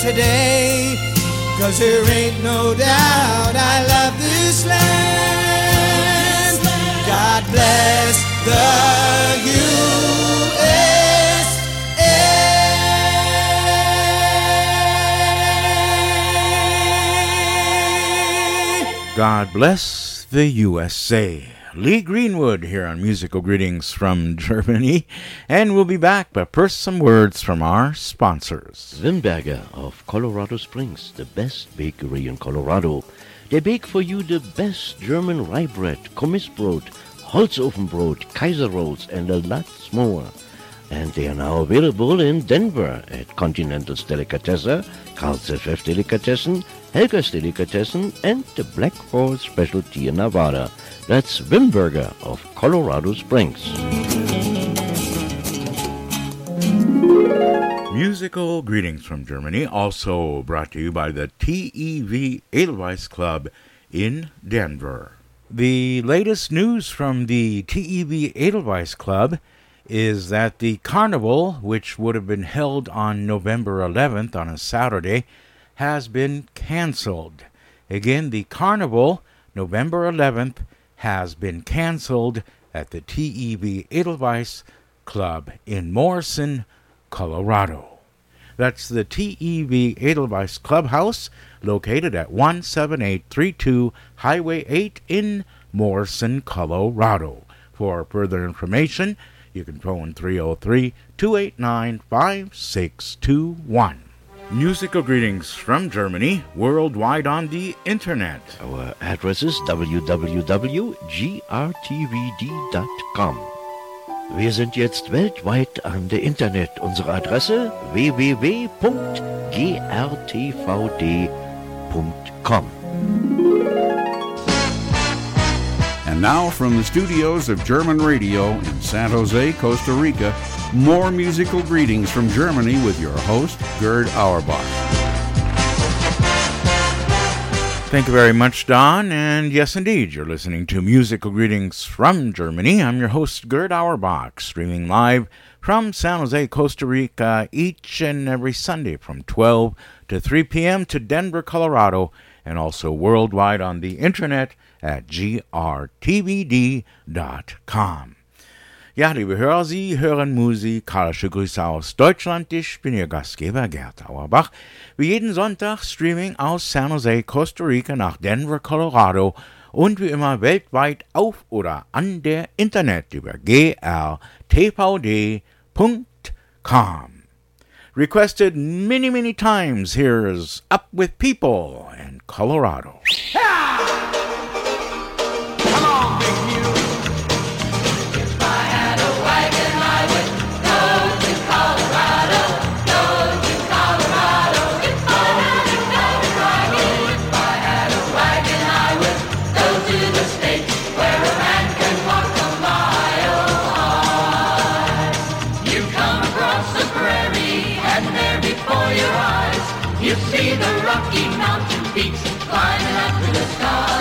Today. Cause there ain't no doubt I love this land. God bless the USA. God bless the USA. Lee Greenwood here on Musical Greetings from Germany, and we'll be back, but first some words from our sponsors. Wimberger of Colorado Springs, the best bakery in Colorado. They bake for you the best German rye bread, Kommissbrot, Holzofenbrot, Kaiser rolls, and a lot more. And they are now available in Denver at Continental's Delicatessen, Carl's FF Delicatessen, Helga's Delicatessen, and the Black Horse Specialty in Nevada. That's Wimberger of Colorado Springs. Musical greetings from Germany, also brought to you by the TEV Edelweiss Club in Denver. The latest news from the TEV Edelweiss Club is that the carnival, which would have been held on November 11th on a Saturday, has been canceled. Again, the carnival, November 11th, has been canceled at the TEB Edelweiss Club in Morrison, Colorado. That's the TEV Edelweiss Clubhouse, located at 17832 Highway 8 in Morrison, Colorado. For further information, you can phone 303 289 5621. Musical greetings from Germany, worldwide on the internet. Our address is www.grtvd.com. Wir sind jetzt weltweit an der Internet. Unsere Adresse www.grtvd.com. Now from the studios of German Radio in San Jose, Costa Rica, more musical greetings from Germany with your host, Gerd Auerbach. Thank you very much, Don. And yes, indeed, you're listening to Musical Greetings from Germany. I'm your host, Gerd Auerbach, streaming live from San Jose, Costa Rica, each and every Sunday from 12 to 3 p.m. to Denver, Colorado, and also worldwide on the internet at grtvd.com. Ja, liebe Hörer, Sie hören musikalische Grüße aus Deutschland. Ich bin Ihr Gastgeber Gerd Auerbach. Wie jeden Sonntag Streaming aus San Jose, Costa Rica nach Denver, Colorado und wie immer weltweit auf oder an der Internet über grtvd.com. Requested many, many times, here's Up With People in Colorado. You you see the Rocky Mountain peaks climbing up to the sky,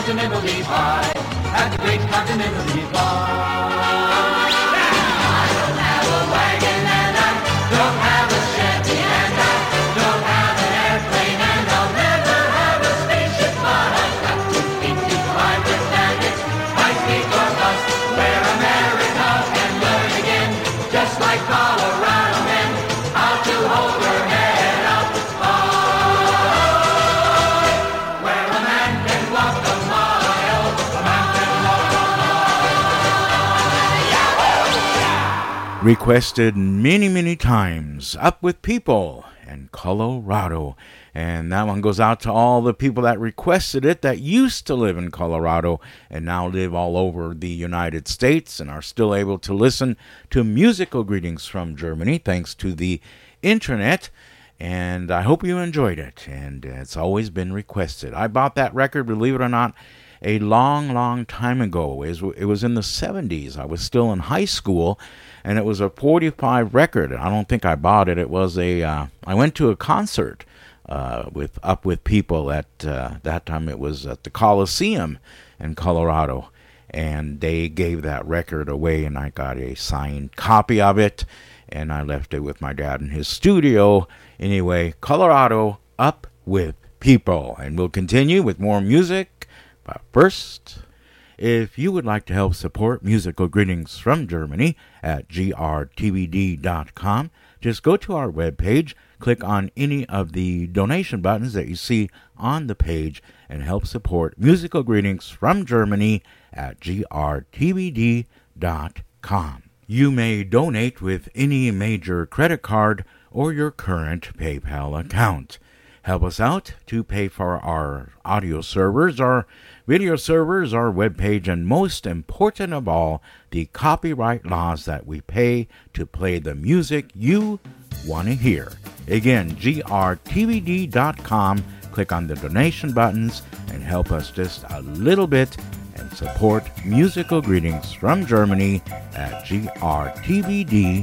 continental divide. At the great continental divide. Requested many, many times. Up with People and Colorado. And that one goes out to all the people that requested it that used to live in Colorado and now live all over the United States and are still able to listen to musical greetings from Germany thanks to the internet. And I hope you enjoyed it. And it's always been requested. I bought that record, believe it or not, a long, long time ago. It was, in the 70s. I was still in high school and it was a 45 record. I don't think I bought it. It was a. Uh, I went to a concert uh, with up with people at uh, that time. It was at the Coliseum in Colorado, and they gave that record away, and I got a signed copy of it, and I left it with my dad in his studio. Anyway, Colorado up with people, and we'll continue with more music. But first. If you would like to help support Musical Greetings from Germany at grtvd.com, just go to our webpage, click on any of the donation buttons that you see on the page, and help support Musical Greetings from Germany at grtvd.com. You may donate with any major credit card or your current PayPal account. Help us out to pay for our audio servers, our video servers, our webpage, and most important of all, the copyright laws that we pay to play the music you want to hear. Again, grtvd.com. Click on the donation buttons and help us just a little bit and support musical greetings from Germany at grtvd.com.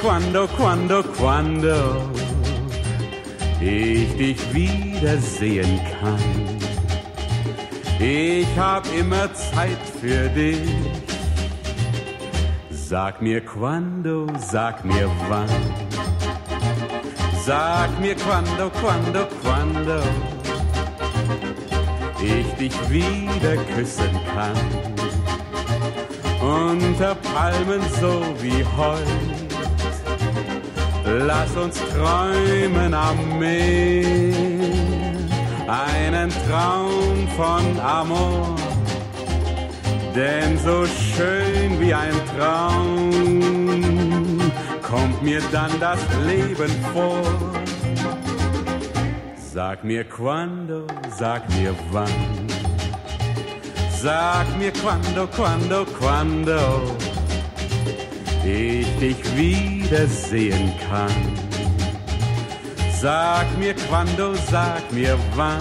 quando, quando, quando ich dich wiedersehen kann. Ich hab immer Zeit für dich. Sag mir quando, sag mir wann. Sag mir quando, quando, quando ich dich wieder küssen kann. Unter Palmen so wie heut. Lass uns träumen am Meer. Einen Traum von Amor. Denn so schön wie ein Traum kommt mir dann das Leben vor. Sag mir quando, sag mir wann. Sag mir quando, quando, quando ich dich wiedersehen kann. Sag mir quando, sag mir wann.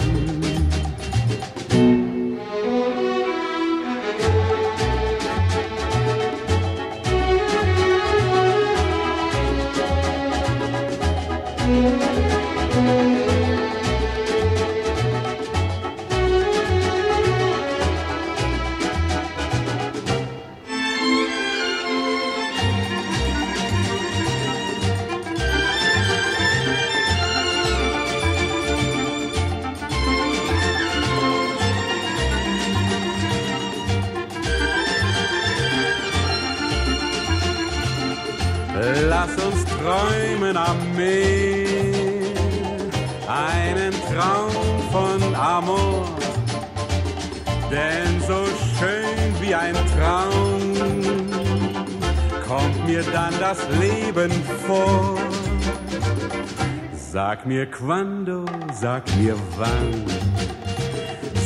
Sag mir quando, sag mir wann.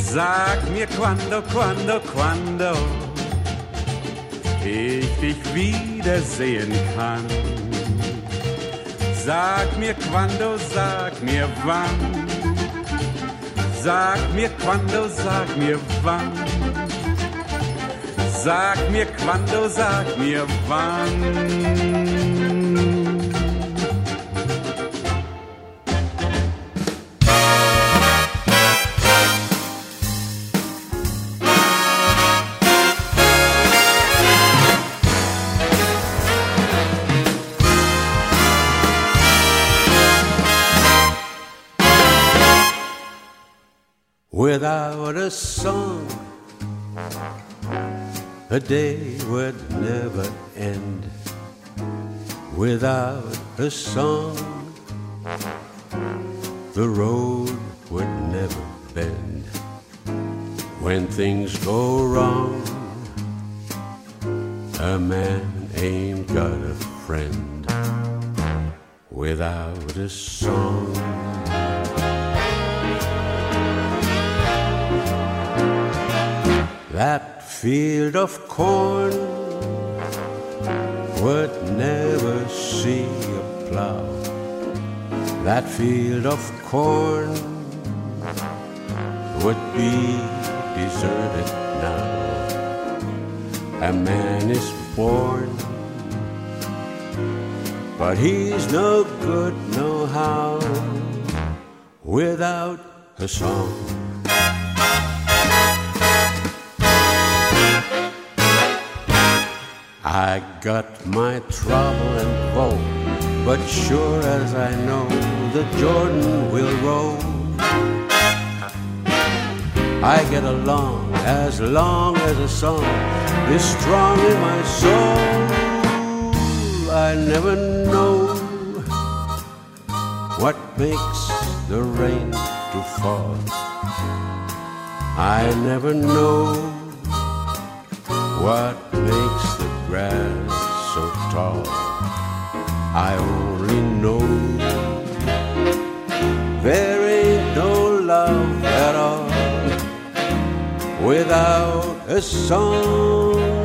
Sag mir quando, quando, quando ich dich wiedersehen kann. Sag mir quando, sag mir wann. Sag mir quando, sag mir wann. Sag mir quando, sag mir wann. A day would never end. Without a song, the road would never bend. When things go wrong, field of corn would never see a plow. That field of corn would be deserted now. A man is born, but he's no good, no how, without a song. I got my trouble and woe, but sure as I know the Jordan will roll. I get along as long as a song is strong in my soul. I never know what makes the rain to fall. I never know what makes the grass so tall. I only know there ain't no love at all without a song.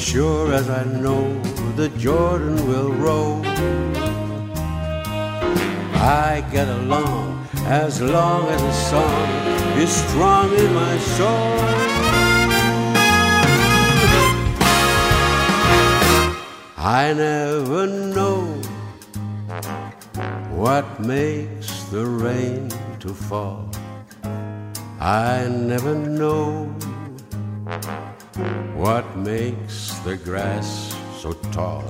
Sure as I know the Jordan will roll. I get along as long as the song is strong in my soul. I never know what makes the rain to fall. I never know the grass so tall.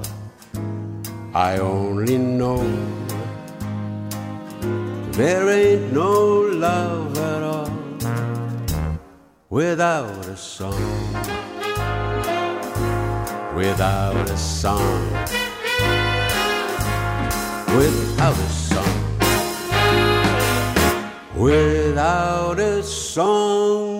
I only know there ain't no love at all without a song. Without a song. Without a song. Without a song.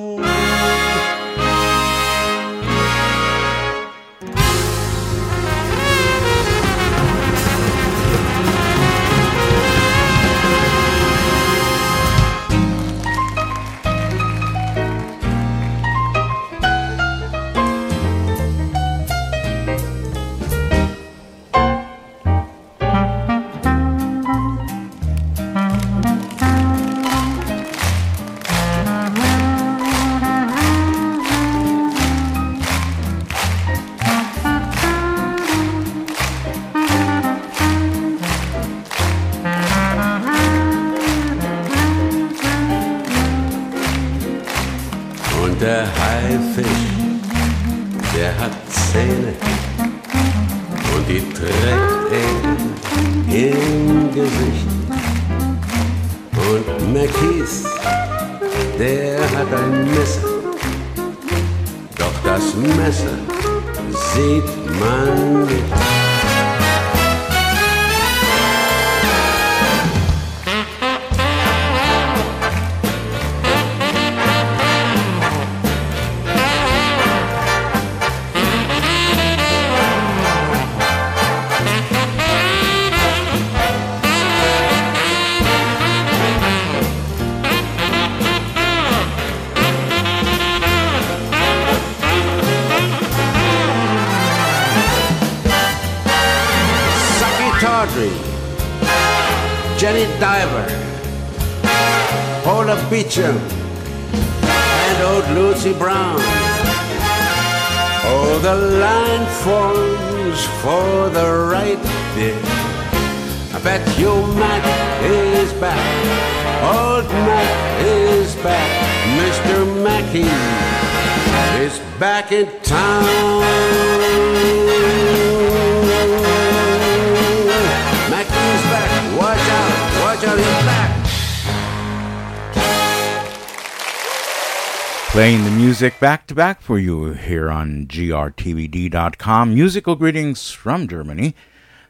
Playing the music back to back for you here on grtvd.com. Musical greetings from Germany.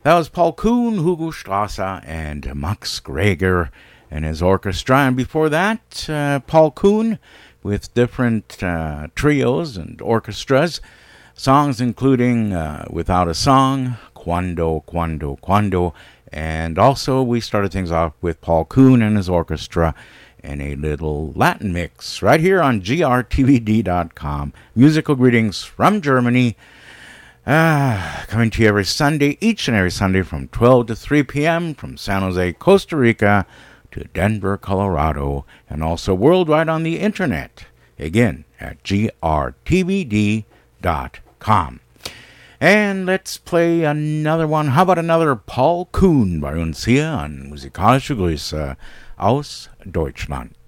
That was Paul Kuhn, Hugo Strasser, and Max Greger and his orchestra. And before that, uh, Paul Kuhn with different uh, trios and orchestras. Songs including uh, Without a Song, Quando, Quando, Quando. And also, we started things off with Paul Kuhn and his orchestra and a little Latin mix right here on grtvd.com. Musical greetings from Germany. Ah, coming to you every Sunday, each and every Sunday from 12 to 3 p.m. from San Jose, Costa Rica to Denver, Colorado, and also worldwide on the internet. Again, at grtvd.com. And let's play another one. How about another Paul Kuhn bei uns hier an Musikalische Grüße aus Deutschland.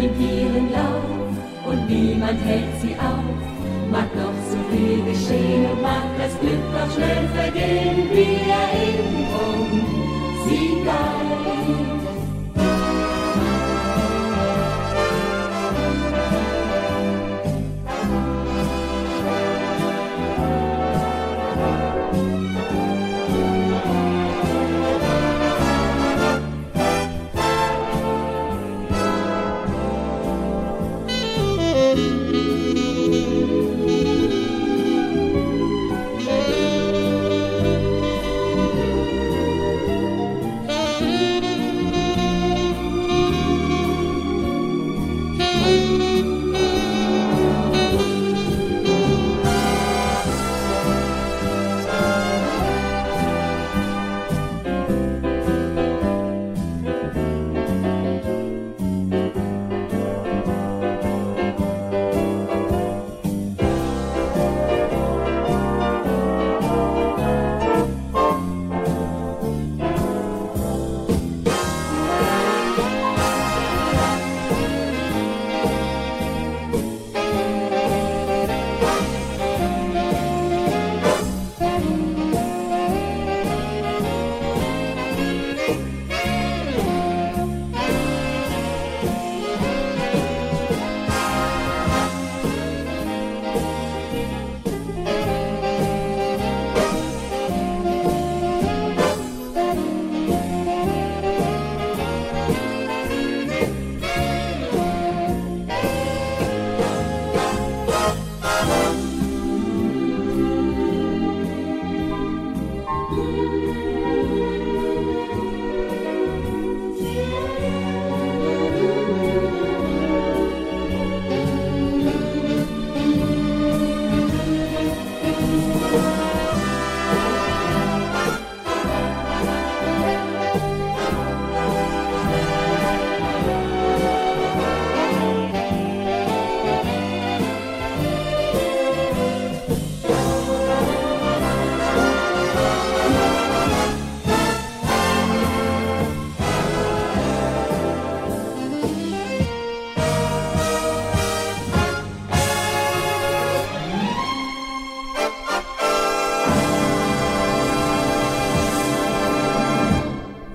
Nimmt ihren Lauf und niemand hält sie auf. Mag noch so viel geschehen und mag das Glück auch schnell vergehen, wie Erinnerung sie galt.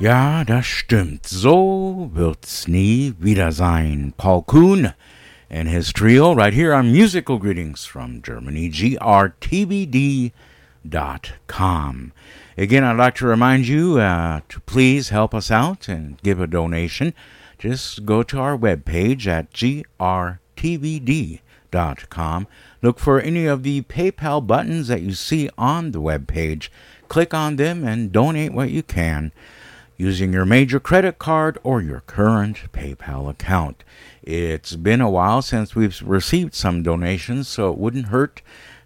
Ja, das stimmt. So wird's nie wieder sein. Paul Kuhn and his trio right here on Musical Greetings from Germany, grtvd.com. Again, I'd like to remind you uh, to please help us out and give a donation. Just go to our webpage at grtvd.com. Look for any of the PayPal buttons that you see on the webpage. Click on them and donate what you can using your major credit card or your current PayPal account. It's been a while since we've received some donations, so it wouldn't hurt.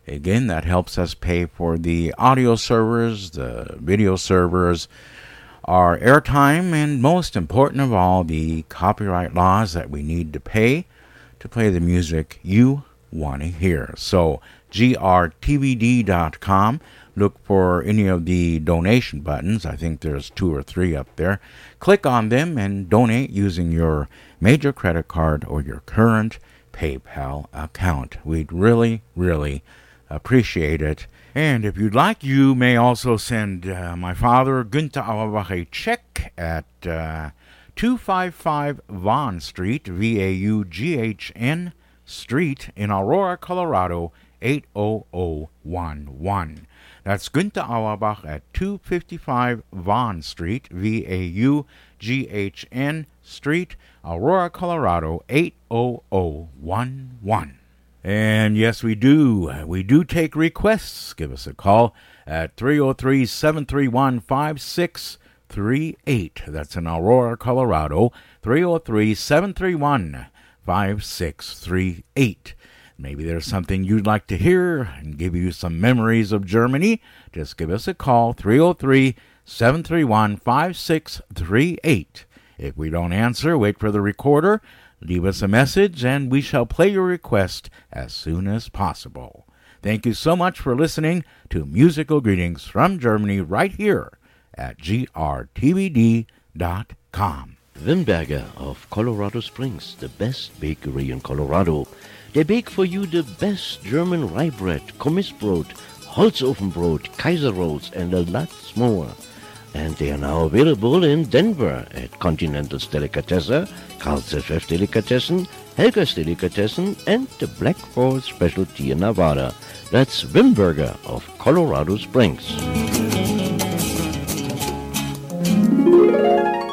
Again, that helps us pay for the audio servers, the video servers, our airtime, and most important of all, the copyright laws that we need to pay to play the music you want to hear. So, grtvd.com look for any of the donation buttons. I think there's two or three up there. Click on them and donate using your major credit card or your current PayPal account. We'd really, really appreciate it. And if you'd like, you may also send uh, my father, Günther Auerbach, a check at uh, 255 Vaughn Street, V A U G H N Street, in Aurora, Colorado, 80011. That's Günther Auerbach at 255 Vaughn Street, V A U G H N Street, Aurora, Colorado 80011. And yes, we do. We do take requests. Give us a call at 303 731 5638. That's in Aurora, Colorado 303 731 5638. Maybe there's something you'd like to hear and give you some memories of Germany. Just give us a call 303 731 5638. If we don't answer, wait for the recorder, leave us a message, and we shall play your request as soon as possible. Thank you so much for listening to Musical Greetings from Germany right here at grtvd.com. Wimberger of Colorado Springs, the best bakery in Colorado. They bake for you the best German rye bread, Kommissbrot, Holzofenbrot, Kaiser rolls, and a lot more. And they are now available in Denver at Continental's Delicatessen, Carl's FF Delicatessen, Helga's Delicatessen, and the Black Forest Specialty in Nevada. That's Wimberger of Colorado Springs.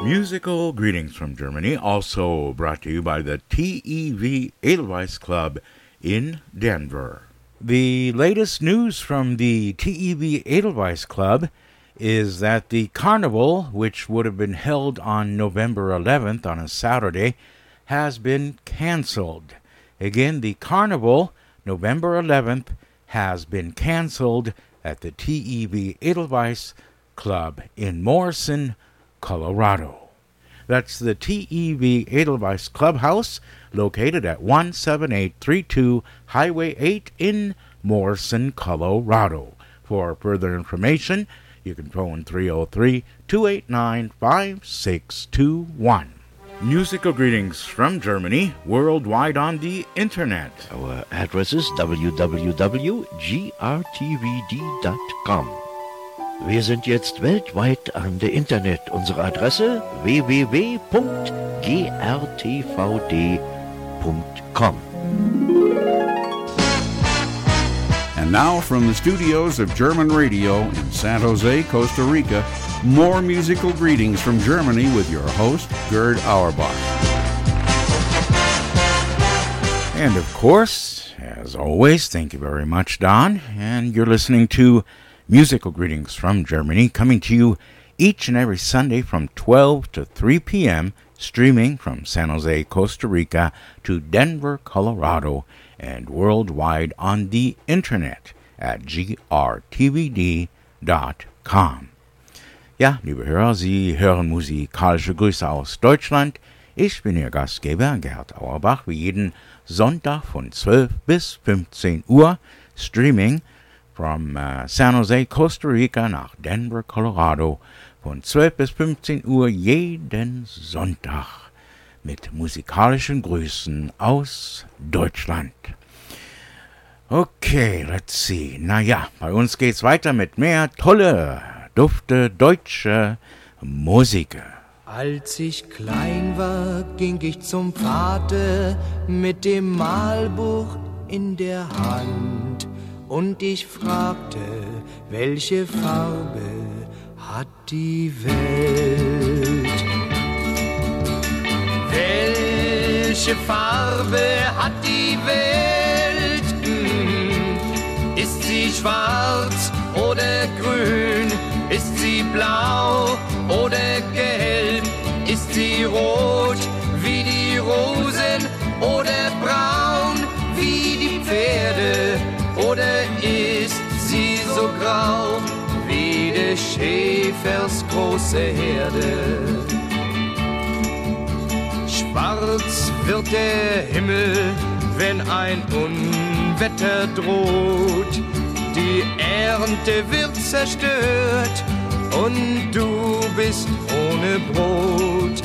Musical greetings from Germany, also brought to you by the TEV Edelweiss Club in Denver. The latest news from the TEV Edelweiss Club is that the carnival, which would have been held on November 11th on a Saturday, has been canceled. Again, the carnival, November 11th, has been canceled at the TEV Edelweiss Club in Morrison, Colorado. That's the TEV Edelweiss Clubhouse, located at 17832 Highway 8 in Morrison, Colorado. For further information, you can phone 303 289 5621. Musical greetings from Germany, worldwide on the internet. Our address is www.grtvd.com. Wir sind jetzt weltweit an der Internet. Unsere Adresse www.grtvd.com. And now from the studios of German Radio in San Jose, Costa Rica, more musical greetings from Germany with your host, Gerd Auerbach. And of course, as always, thank you very much, Don. And you're listening to Musical Greetings from Germany, coming to you each and every Sunday from 12 to 3 p.m., streaming from San Jose, Costa Rica to Denver, Colorado, and worldwide on the internet at grtvd.com. Ja, liebe Hörer, Sie hören musikalische Grüße aus Deutschland. Ich bin Ihr Gastgeber Gerd Auerbach, wie jeden Sonntag von 12 bis 15 Uhr, streaming from uh, San Jose, Costa Rica nach Denver, Colorado von 12 bis 15 Uhr jeden Sonntag mit musikalischen Grüßen aus Deutschland. Okay, let's see. Naja, bei uns geht's weiter mit mehr tolle, dufte deutsche Musik. Als ich klein war, ging ich zum Vater mit dem Malbuch in der Hand und ich fragte, welche Farbe hat die Welt? Welche Farbe hat die Welt? Hm, Ist sie schwarz oder grün? Ist sie blau oder gelb? Ist sie rot wie die Rosen oder braun wie die Pferde? Oder ist sie so grau wie des Schäfers große Herde? Schwarz wird der Himmel, wenn ein Unwetter droht. Die Ernte wird zerstört und du bist ohne Brot.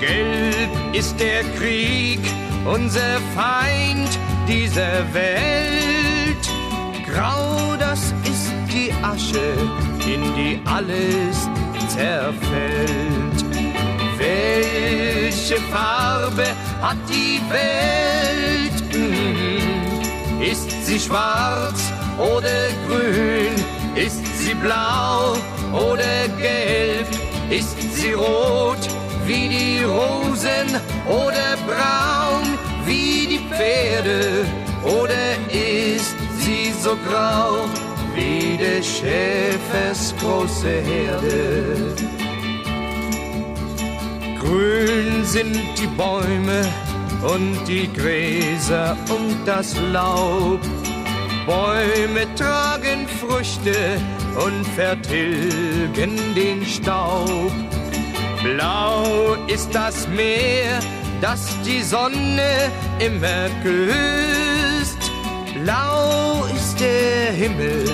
Gelb ist der Krieg, unser Feind dieser Welt. Grau, das ist die Asche, in die alles zerfällt. Welche Farbe hat die Welt? Hm, Ist sie schwarz oder grün? Ist sie blau oder gelb? Ist sie rot wie die Rosen oder braun wie die Pferde? Oder ist so grau wie des Schäfers große Herde? Grün sind die Bäume und die Gräser und das Laub. Bäume tragen Früchte und vertilgen den Staub. Blau ist das Meer, das die Sonne immer küsst. Blau ist der Himmel,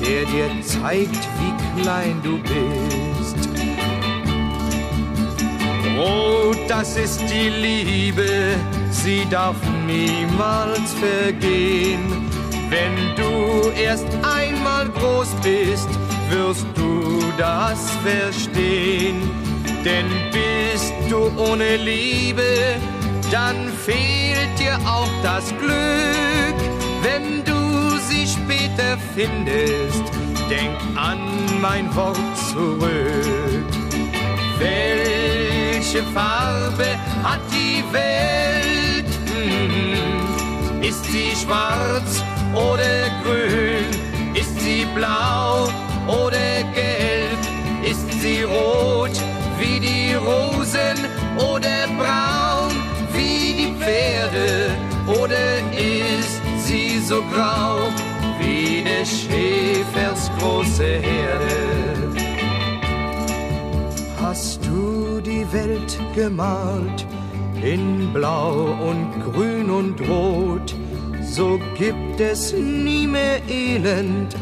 der dir zeigt, wie klein du bist. Rot, das ist die Liebe, sie darf niemals vergehen. Wenn du erst einmal groß bist, wirst du das verstehen. Denn bist du ohne Liebe, dann fehlt dir auch das Glück. Wenn du sie später findest, denk an mein Wort zurück. Welche Farbe hat die Welt? Hm, Ist sie schwarz oder grün? Ist sie blau oder gelb? Ist sie rot wie die Rosen oder braun wie die Pferde? Oder ist so grau wie des Schäfers große Herde? Hast du die Welt gemalt in Blau und Grün und Rot, so gibt es nie mehr Elend,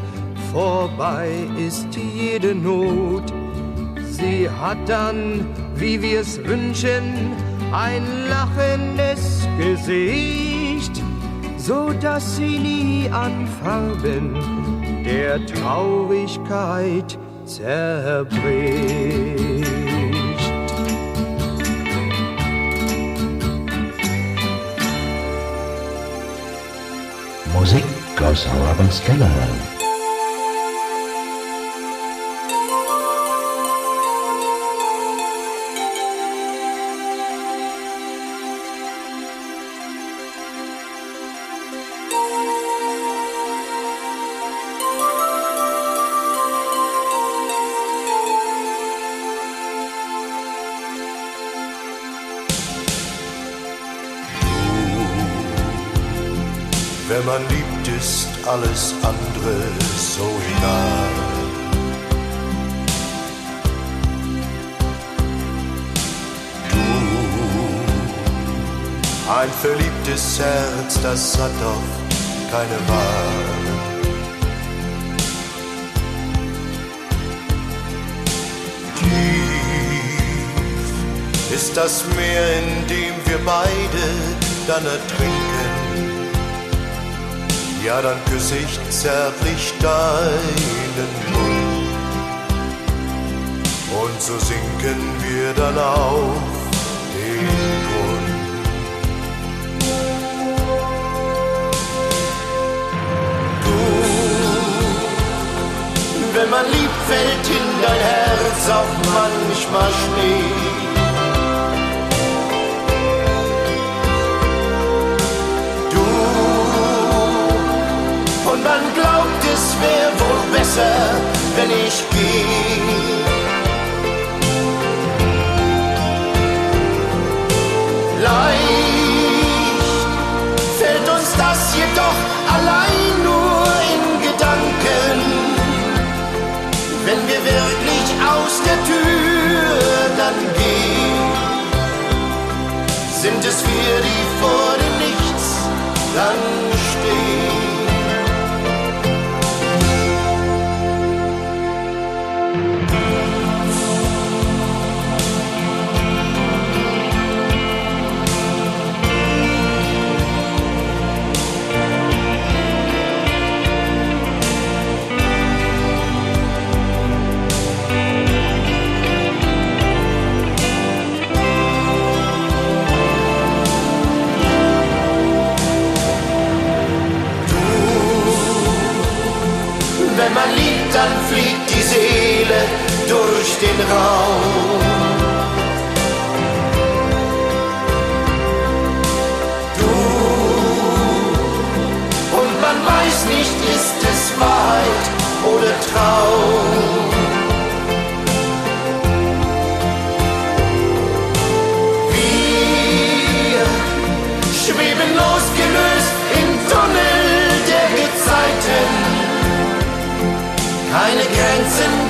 vorbei ist jede Not. Sie hat dann, wie wir's wünschen, ein lachendes Gesicht, so dass sie nie an Farben der Traurigkeit zerbricht. Musik aus Keller. Wenn alles andere so egal. Du, ein verliebtes Herz, das hat doch keine Wahl. Ist das Meer, in dem wir beide dann ertrinken. Ja, dann küsse ich zärtlich deinen Mund. und so sinken wir dann auf den Grund. Du, wenn man liebt, fällt in dein Herz auch manchmal Schnee. Man glaubt, es wäre wohl besser, wenn ich gehe. Leicht fällt uns das jedoch allein nur in Gedanken, wenn wir wirklich aus der Tür dann gehen. Sind es wir, die vor dem Nichts dann stehen? Wenn man liebt, dann fliegt die Seele durch den Raum. Du und man weiß nicht, ist es Wahrheit oder Traum. Keine Grenzen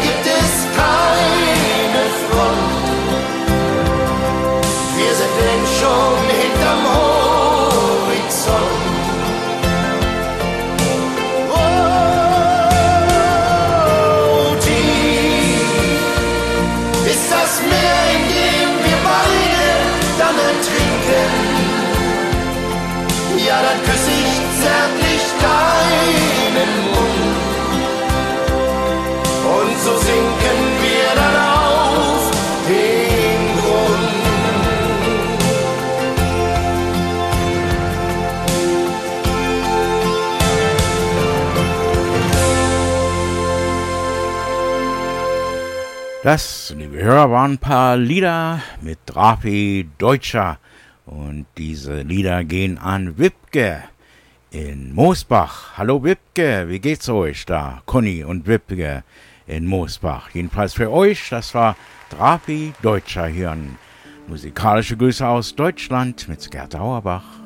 Das, liebe Hörer, waren ein paar Lieder mit Drapi Deutscher. Und diese Lieder gehen an Wipke in Moosbach. Hallo Wipke, wie geht's euch da? Conny und Wipke in Moosbach. Jedenfalls für euch, das war Drapi Deutscher hier an musikalische Grüße aus Deutschland mit Gerd Auerbach.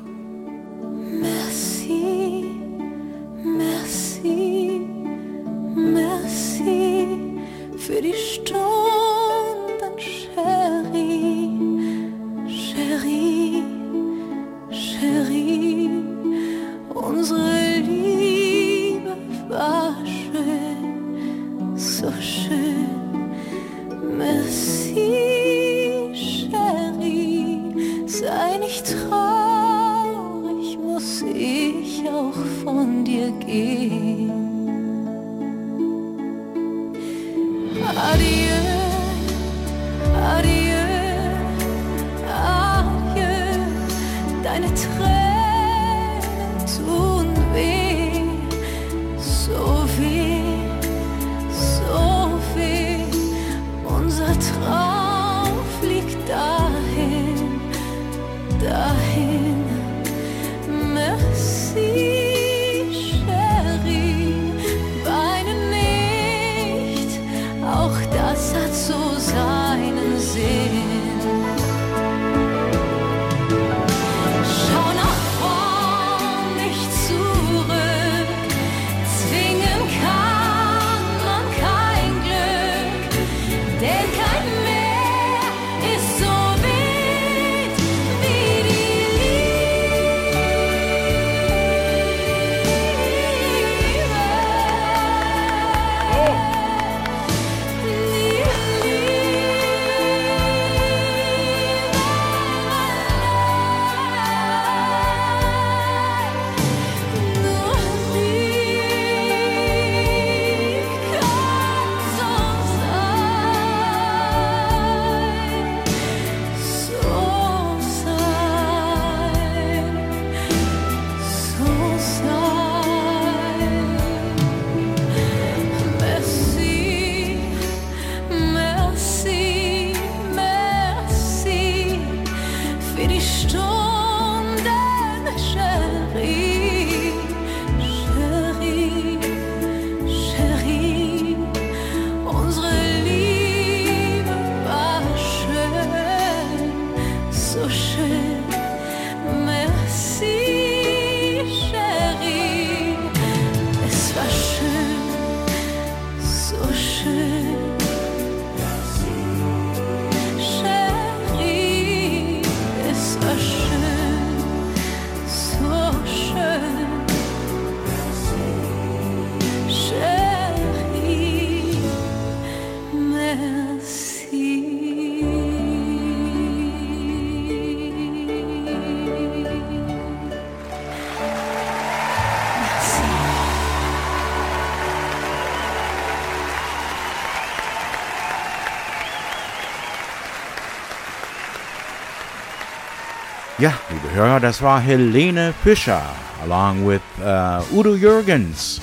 Ja, das war Helene Fischer along with uh, Udo Jurgens,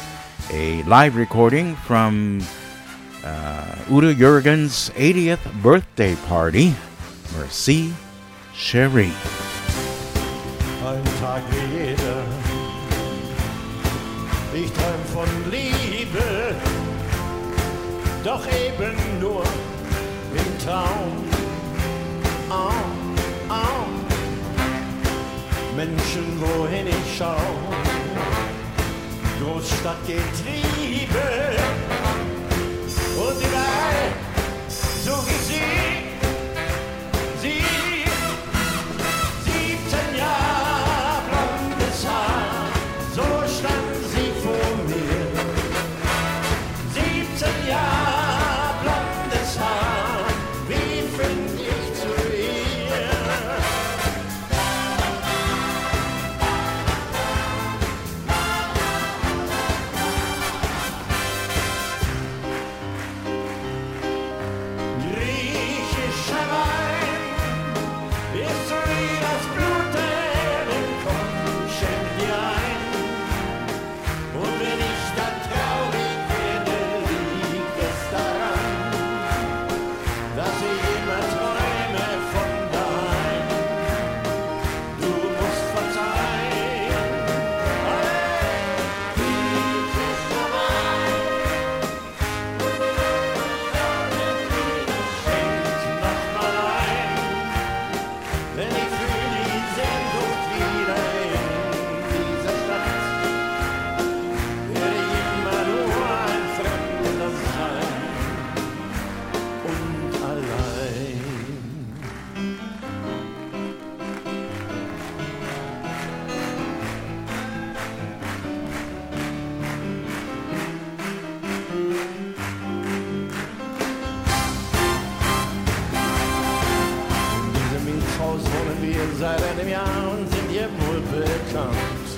a live recording from uh, Udo Jurgens' 80th birthday party. Merci, Cherie. Großstadt getrieben. Haus wohnen wir seit einem Jahr und sind ihr wohl bekannt.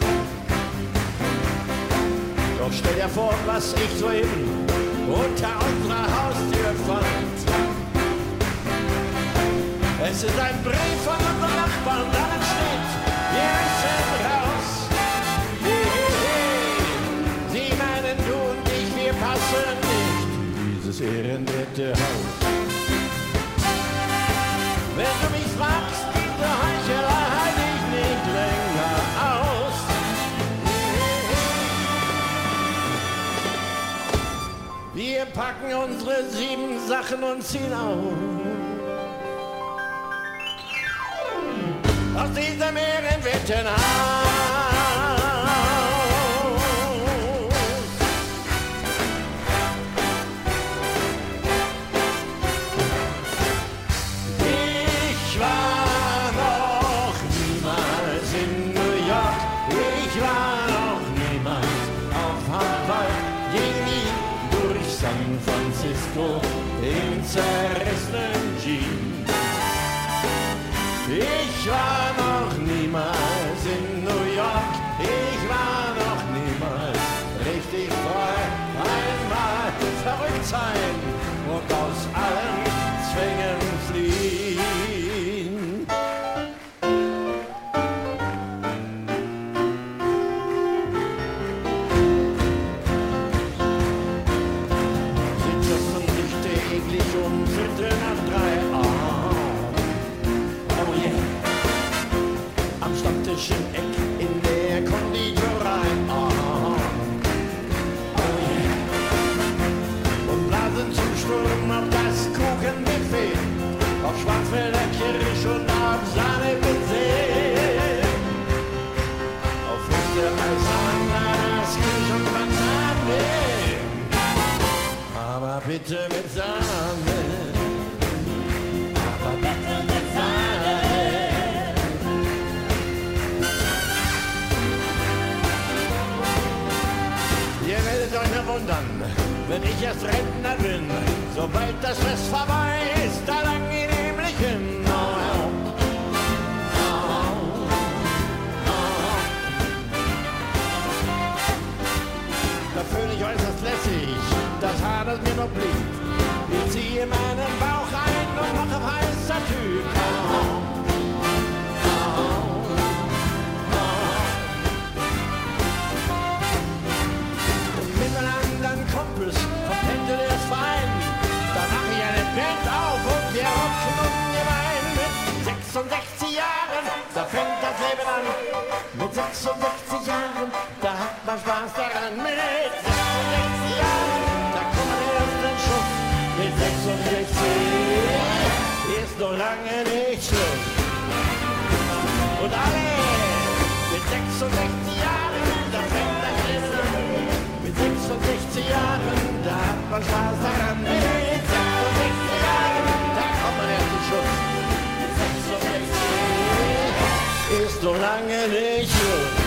Doch stell dir vor, was ich soeben unter unserer Haustür fand. Es ist ein Brief von unserem Nachbarn, darin steht, wir sind raus. Hey, hey, hey. Sie meinen du und ich, wir passen nicht dieses ehrenwerte Haus. packen unsere sieben Sachen und ziehen aus. Aus diesem Ehrenwetten bitte mit Sahne. Aber bitte mit Sahne. Ihr werdet euch verwundern, wenn ich erst Rentner bin. Sobald das Fest vorbei ist, da lang ich nämlich hin. 66 Jahren, da fängt das Leben an. Mit 66 Jahren, da hat man Spaß daran. Mit 66 Jahren, da kommt man erst den Schuss. Mit 66 ist noch lange nicht Schluss. Und alle mit 66 Jahren, da fängt das Leben an. Mit 66 Jahren, da hat man Spaß daran. solange nicht Schluss.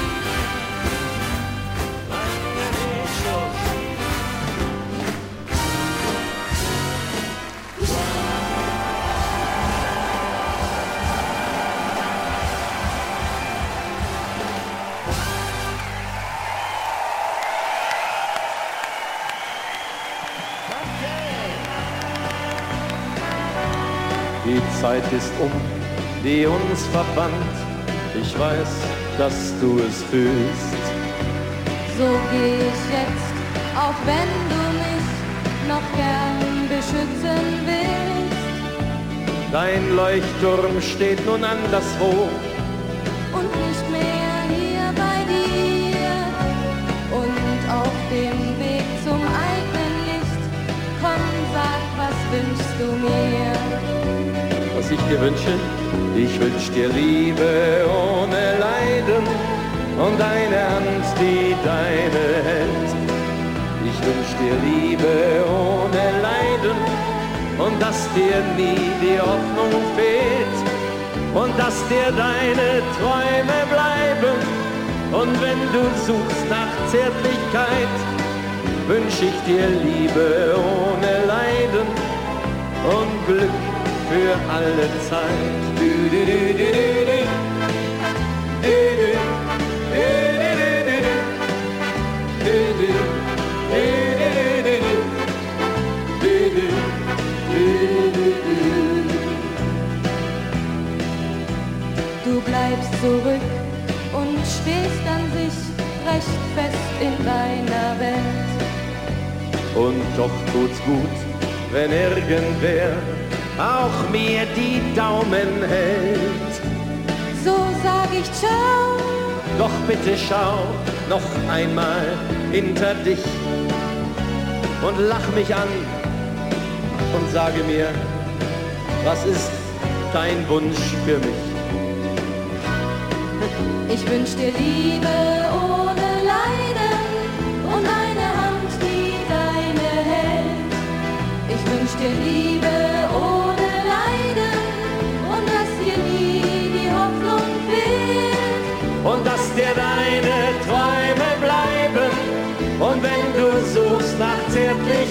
Die Zeit ist um, die uns verband. Ich weiß, dass du es fühlst. So geh ich jetzt, auch wenn du mich noch gern beschützen willst. Dein Leuchtturm steht nun anderswo. Und nicht mehr hier bei dir. Und auf dem Weg zum eigenen Licht. Komm, sag, was wünschst du mir? Was ich dir wünsche, ich wünsch dir Liebe ohne Leiden und eine Hand, die deine hält. Ich wünsch dir Liebe ohne Leiden und dass dir nie die Hoffnung fehlt und dass dir deine Träume bleiben. Und wenn du suchst nach Zärtlichkeit, wünsch ich dir Liebe ohne Leiden und Glück für alle Zeit. Du, du, du, bleibst zurück und stehst an sich recht fest in deiner Welt. Und doch tut's gut, wenn irgendwer auch mir die Daumen hält. So sag ich ciao. Doch bitte schau noch einmal hinter dich und lach mich an und sage mir, was ist dein Wunsch für mich? Ich wünsch dir Liebe ohne Leiden und eine Hand, die deine hält. Ich wünsch dir Liebe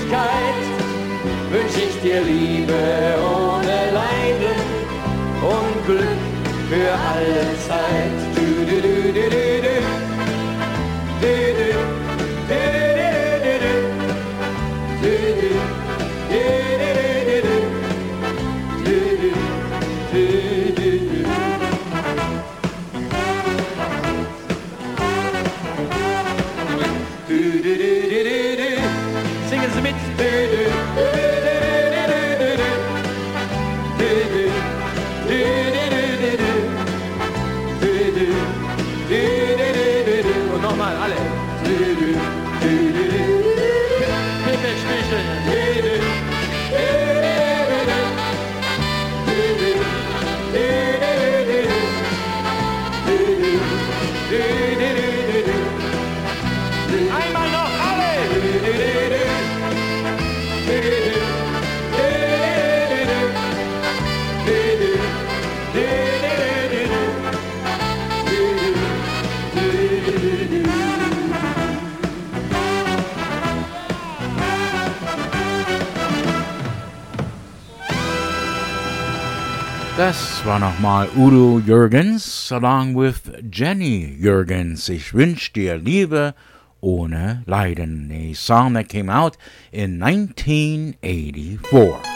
Zärtlichkeit, wünsch ich dir Liebe ohne Leiden und Glück für alle Zeit. War nochmal Udo Jürgens along with Jenny Jürgens. Ich wünsch dir Liebe ohne Leiden. A song that came out in 1984.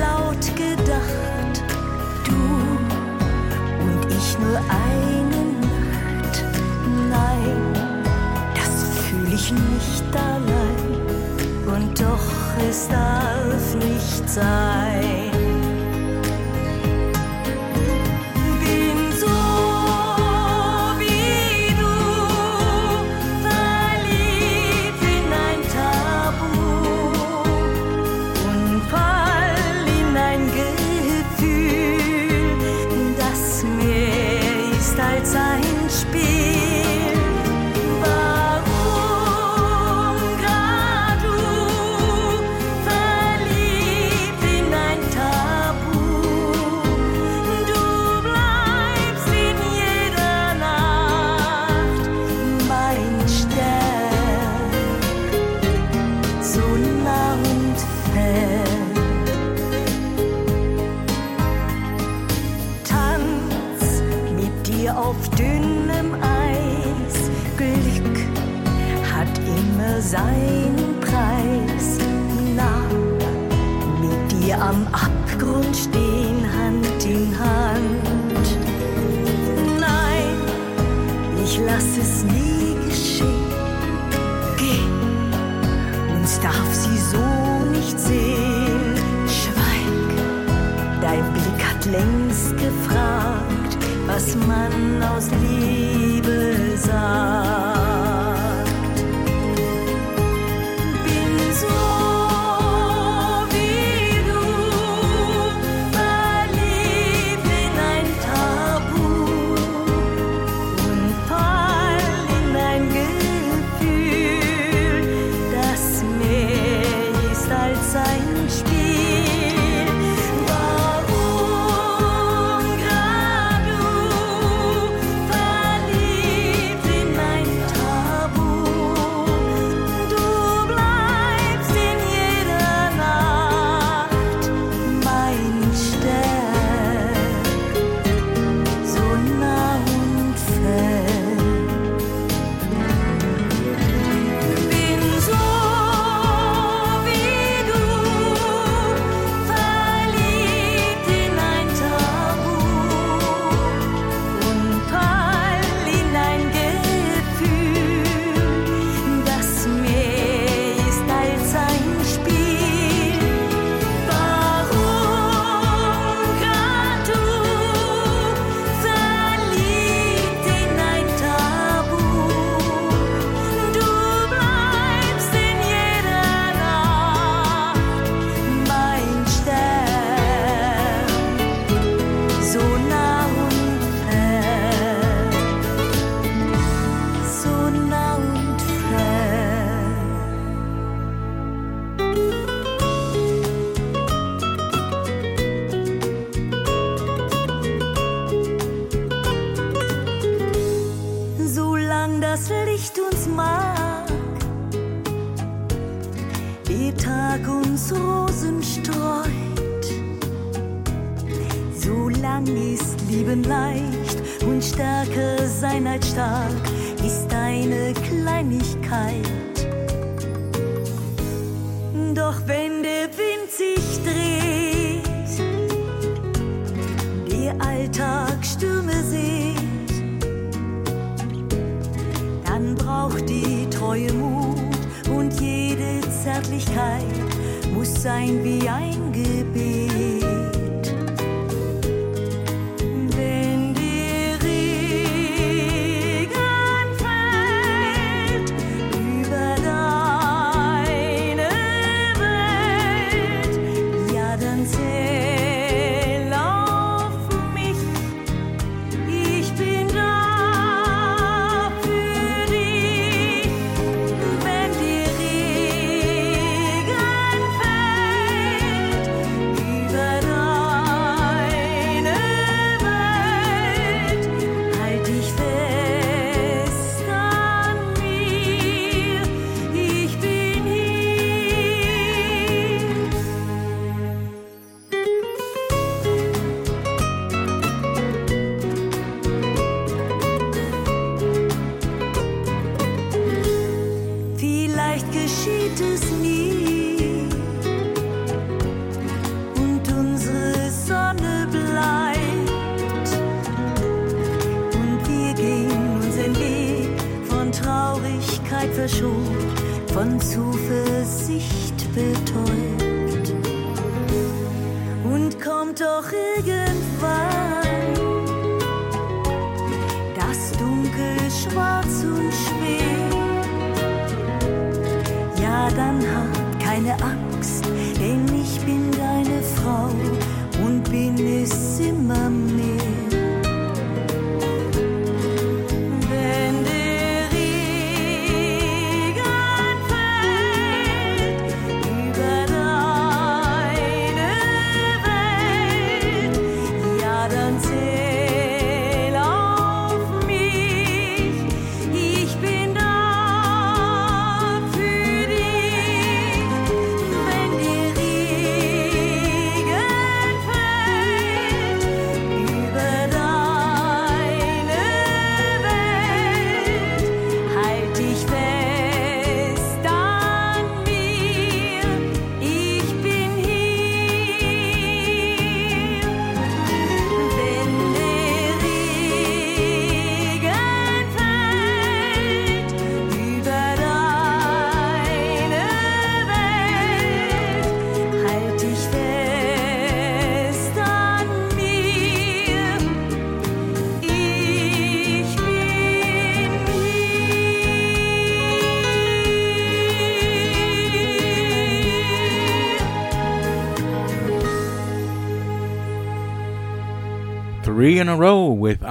laut gedacht, du und ich nur eine Nacht. Nein, das fühle ich nicht allein und doch es darf nicht sein.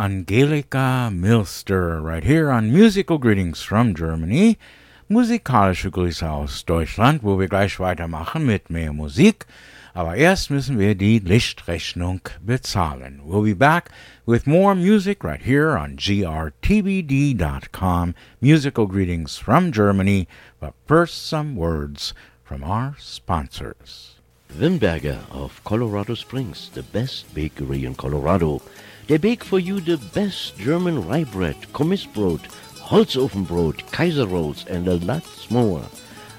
Angelika Milster right here on Musical Greetings from Germany. Musikalische Grüße aus Deutschland, wo wir gleich weitermachen mit mehr Musik. Aber erst müssen wir die Lichtrechnung bezahlen. We'll be back with more music right here on grtvd.com. Musical Greetings from Germany. But first, some words from our sponsors. Wimberger of Colorado Springs, the best bakery in Colorado. They bake for you the best German rye bread, Kommissbrot, Holzofenbrot, Kaiser rolls, and a lot more.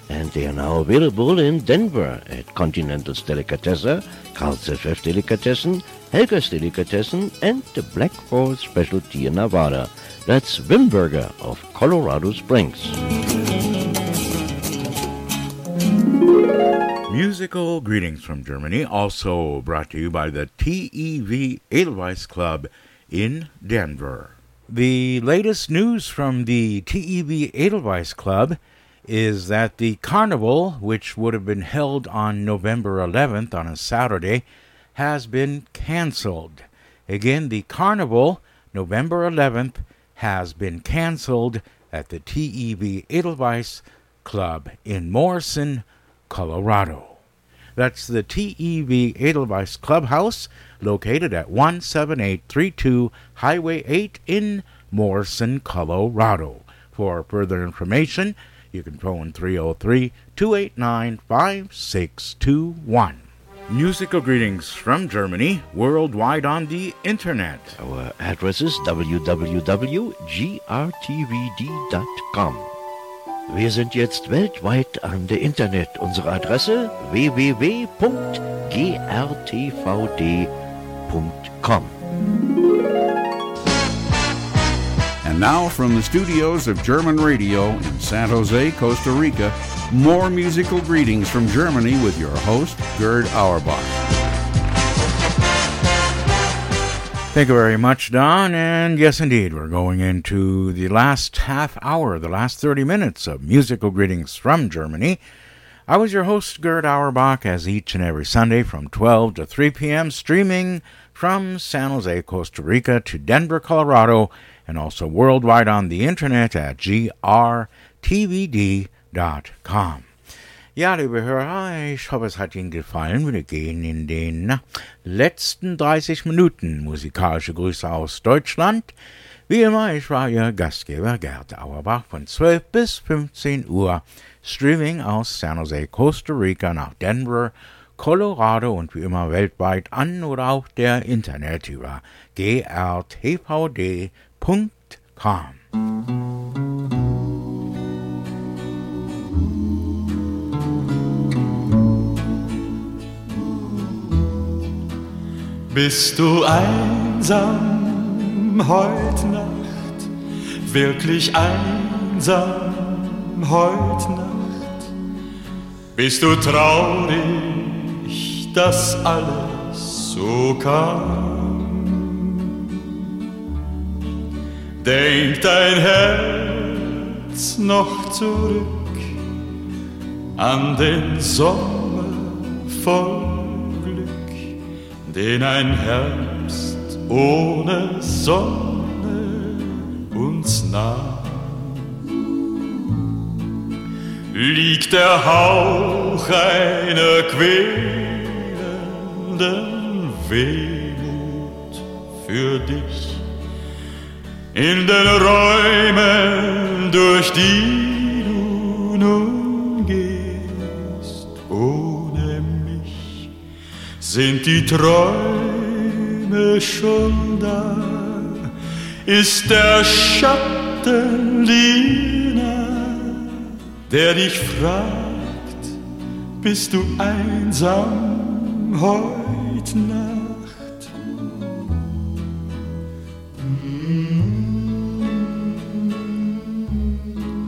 And they are now available in Denver at Continental's Delicatessen, Carl's FF Delicatessen, Helga's Delicatessen, and the Black Horse Specialty in Nevada. That's Wimberger of Colorado Springs. Musical greetings from Germany, also brought to you by the TEV Edelweiss Club in Denver. The latest news from the TEV Edelweiss Club is that the carnival, which would have been held on November 11th on a Saturday, has been canceled. Again, the carnival, November 11th, has been canceled at the TEV Edelweiss Club in Morrison, Colorado. That's the TEV Edelweiss Clubhouse, located at 17832 Highway 8 in Morrison, Colorado. For further information, you can phone 303 289 5621. Musical greetings from Germany, worldwide on the internet. Our address is www.grtvd.com. Wir sind jetzt weltweit an der Internet. Unsere Adresse www.grtvd.com. And now from the studios of German Radio in San Jose, Costa Rica, more musical greetings from Germany with your host, Gerd Auerbach. Thank you very much, Don. And yes, indeed, we're going into the last half hour, the last 30 minutes of musical greetings from Germany. I was your host, Gerd Auerbach, as each and every Sunday from 12 to 3 p.m., streaming from San Jose, Costa Rica to Denver, Colorado, and also worldwide on the internet at grtvd.com. Ja, liebe Hörer, ich hoffe, es hat Ihnen gefallen. Wir gehen in den letzten 30 Minuten musikalische Grüße aus Deutschland. Wie immer, ich war Ihr Gastgeber Gerd Auerbach von 12 bis 15 Uhr. Streaming aus San Jose, Costa Rica nach Denver, Colorado und wie immer weltweit an oder auf der Internet über grtvd.com. Bist du einsam heut Nacht, wirklich einsam heut Nacht? Bist du traurig, dass alles so kam? Denk dein Herz noch zurück an den Sommer voll den ein Herbst ohne Sonne uns nahm. Liegt der Hauch einer quälenden Wehmut für dich in den Räumen, durch die du nun sind die Träume schon da, ist der Schatten jener, der dich fragt, bist du einsam heut Nacht?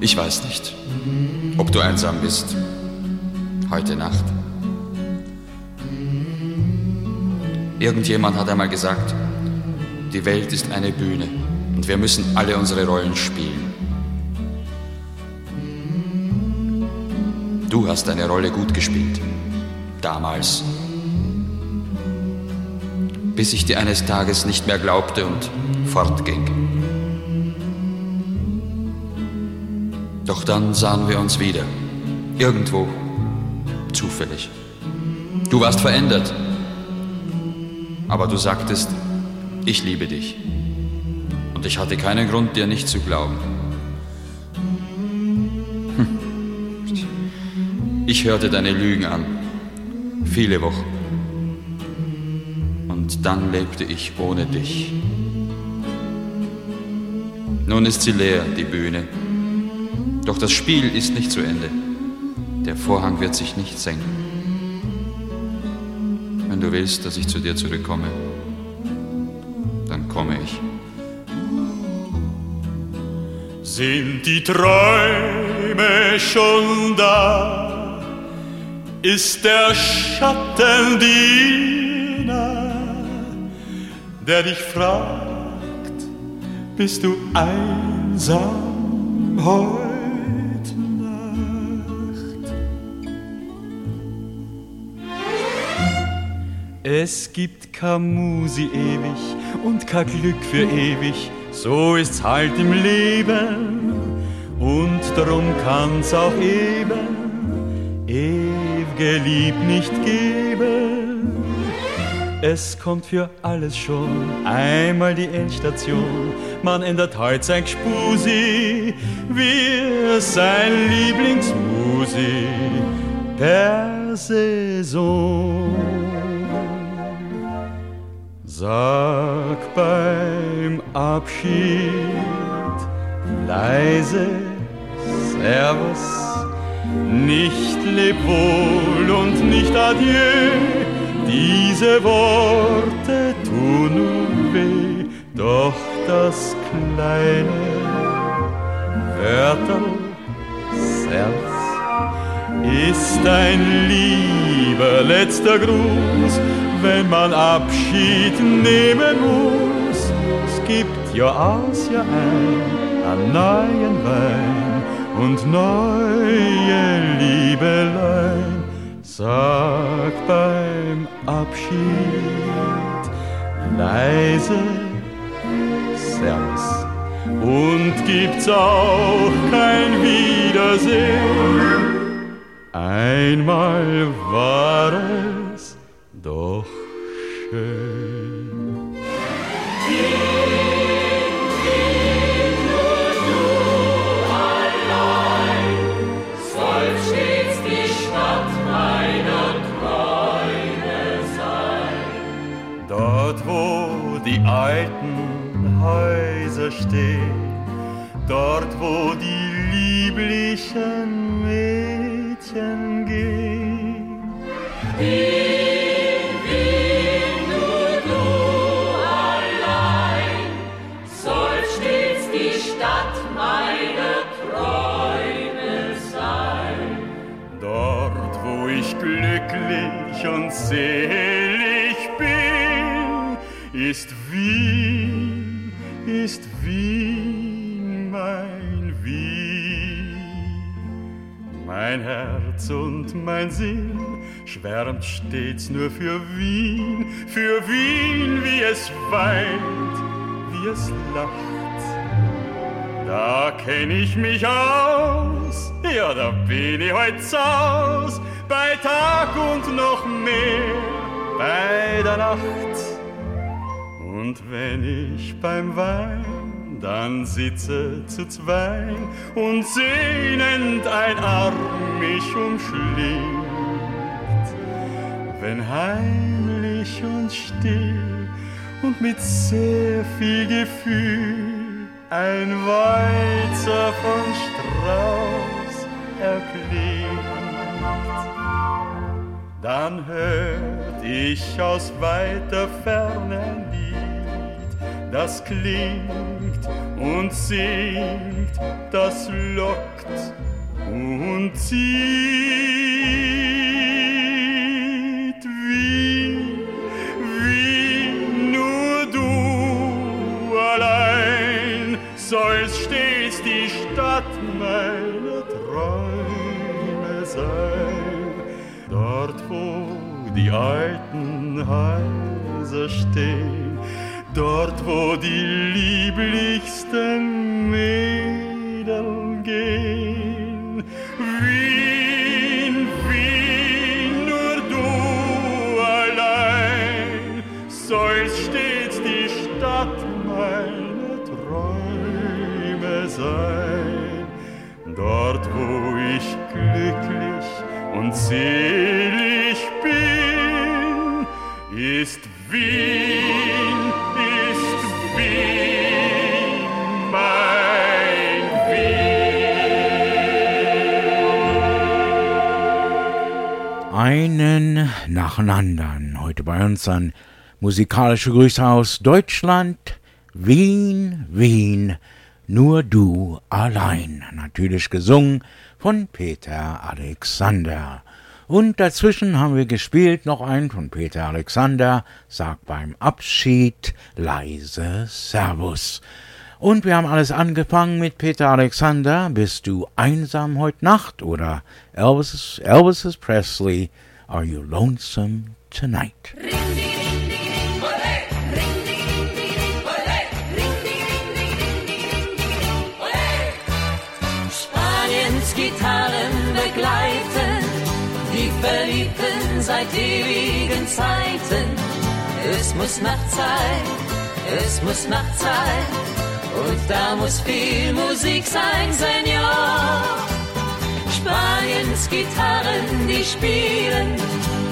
Ich weiß nicht, ob du einsam bist heute Nacht. Irgendjemand hat einmal gesagt, die Welt ist eine Bühne und wir müssen alle unsere Rollen spielen. Du hast deine Rolle gut gespielt. Damals. Bis ich dir eines Tages nicht mehr glaubte und fortging. Doch dann sahen wir uns wieder. Irgendwo. Zufällig. Du warst verändert. Aber du sagtest, ich liebe dich. Und ich hatte keinen Grund, dir nicht zu glauben. Hm. Ich hörte deine Lügen an. Viele Wochen. Und dann lebte ich ohne dich. Nun ist sie leer, die Bühne. Doch das Spiel ist nicht zu Ende. Der Vorhang wird sich nicht senken. Willst, dass ich zu dir zurückkomme, dann komme ich. Sind die Träume schon da? Ist der Schatten jener, der dich fragt, bist du einsam heute? Es gibt kein Musi ewig und kein Glück für ewig, so ist's halt im Leben. Und darum kann's auch eben ewige Lieb nicht geben. Es kommt für alles schon einmal die Endstation. Man ändert heut sein Gspusi, wir sein Lieblingsmusi per Saison. Sag beim Abschied leise Servus, nicht leb wohl und nicht adieu. Diese Worte tun nun weh, doch das kleine Wörter Servus ist ein lieber letzter Gruß, wenn man Abschied nehmen muss. Es gibt Jahr aus Jahr ein an neuen Wein und neue Liebelein. Sag beim Abschied leise Servus und gibt's auch kein Wiedersehen. Einmal war es doch schön. Soll stets die Stadt meiner Träume sein. Dort, wo die alten Häuser stehen, dort, wo die lieblichen Mädchen gehen. Glücklich und selig bin, ist Wien, ist Wien mein Wien. Mein Herz und mein Sinn schwärmt stets nur für Wien, für Wien, wie es weint, wie es lacht. Da kenn ich mich aus, ja, da bin ich heut aus, bei Tag und noch mehr bei der Nacht. Und wenn ich beim Wein dann sitze zu zweien und sehnend ein Arm mich umschlingt, wenn heimlich und still und mit sehr viel Gefühl ein Walzer von Strauß erklingt, dann hört ich aus weiter Ferne ein Lied, das klingt und singt, das lockt und zieht alten Häuser stehen, dort, wo die lieblichsten Mädel gehen. Wien, Wien, nur du allein sollst stets die Stadt meiner Träume sein. Dort, wo ich glücklich und selig ist Wien, ist Wien, mein Einen nach dem anderen. Heute bei uns ein musikalische Grüße aus Deutschland. Wien, Wien, nur du allein. Natürlich gesungen von Peter Alexander. Und dazwischen haben wir gespielt noch einen von Peter Alexander, sagt beim Abschied leise Servus. Und wir haben alles angefangen mit Peter Alexander, Bist du einsam heute Nacht? Oder Elvis, Elvis Presley, Are you lonesome tonight? Verliebten seit ewigen Zeiten. Es muss Nacht sein, es muss Nacht sein und da muss viel Musik sein, Senor. Spaniens Gitarren, die spielen,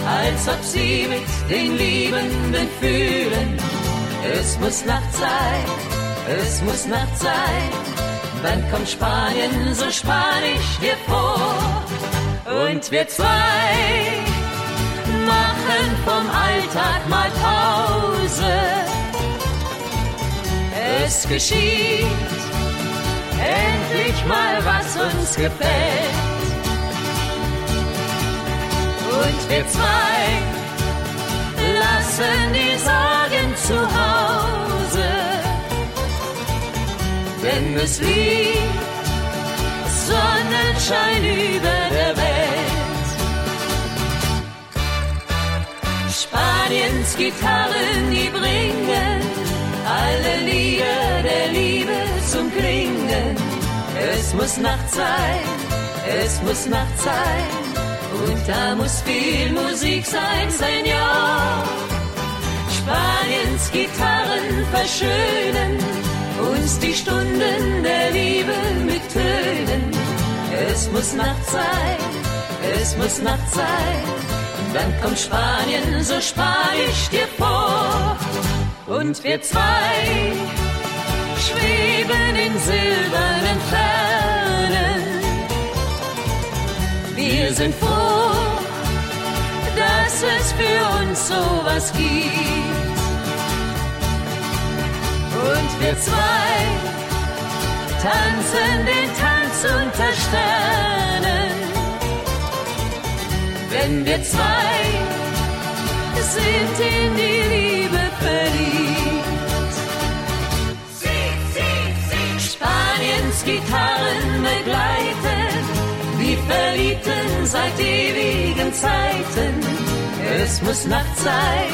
als ob sie mit den Liebenden fühlen. Es muss Nacht sein, es muss Nacht sein. Wann kommt Spanien, so spann ich dir vor. Und wir zwei machen vom Alltag mal Pause. Es geschieht endlich mal, was uns gefällt. Und wir zwei lassen die Sorgen zu Hause, denn es liegt Sonnenschein über der Welt. Spaniens Gitarren, die bringen alle Lieder der Liebe zum Klingen. Es muss Nacht sein, es muss Nacht sein. Und da muss viel Musik sein, Senor. Spaniens Gitarren verschönen uns die Stunden der Liebe mit Tönen. Es muss Nacht sein, es muss Nacht sein. Dann kommt Spanien, so spann ich dir vor. Und wir zwei schweben in silbernen Fernen. Wir sind froh, dass es für uns sowas gibt. Und wir zwei tanzen den Tanz unter Sternen. Wenn wir zwei sind in die Liebe verliebt. Spaniens Gitarren begleiten, wie Verliebten seit ewigen Zeiten. Es muss Nacht sein,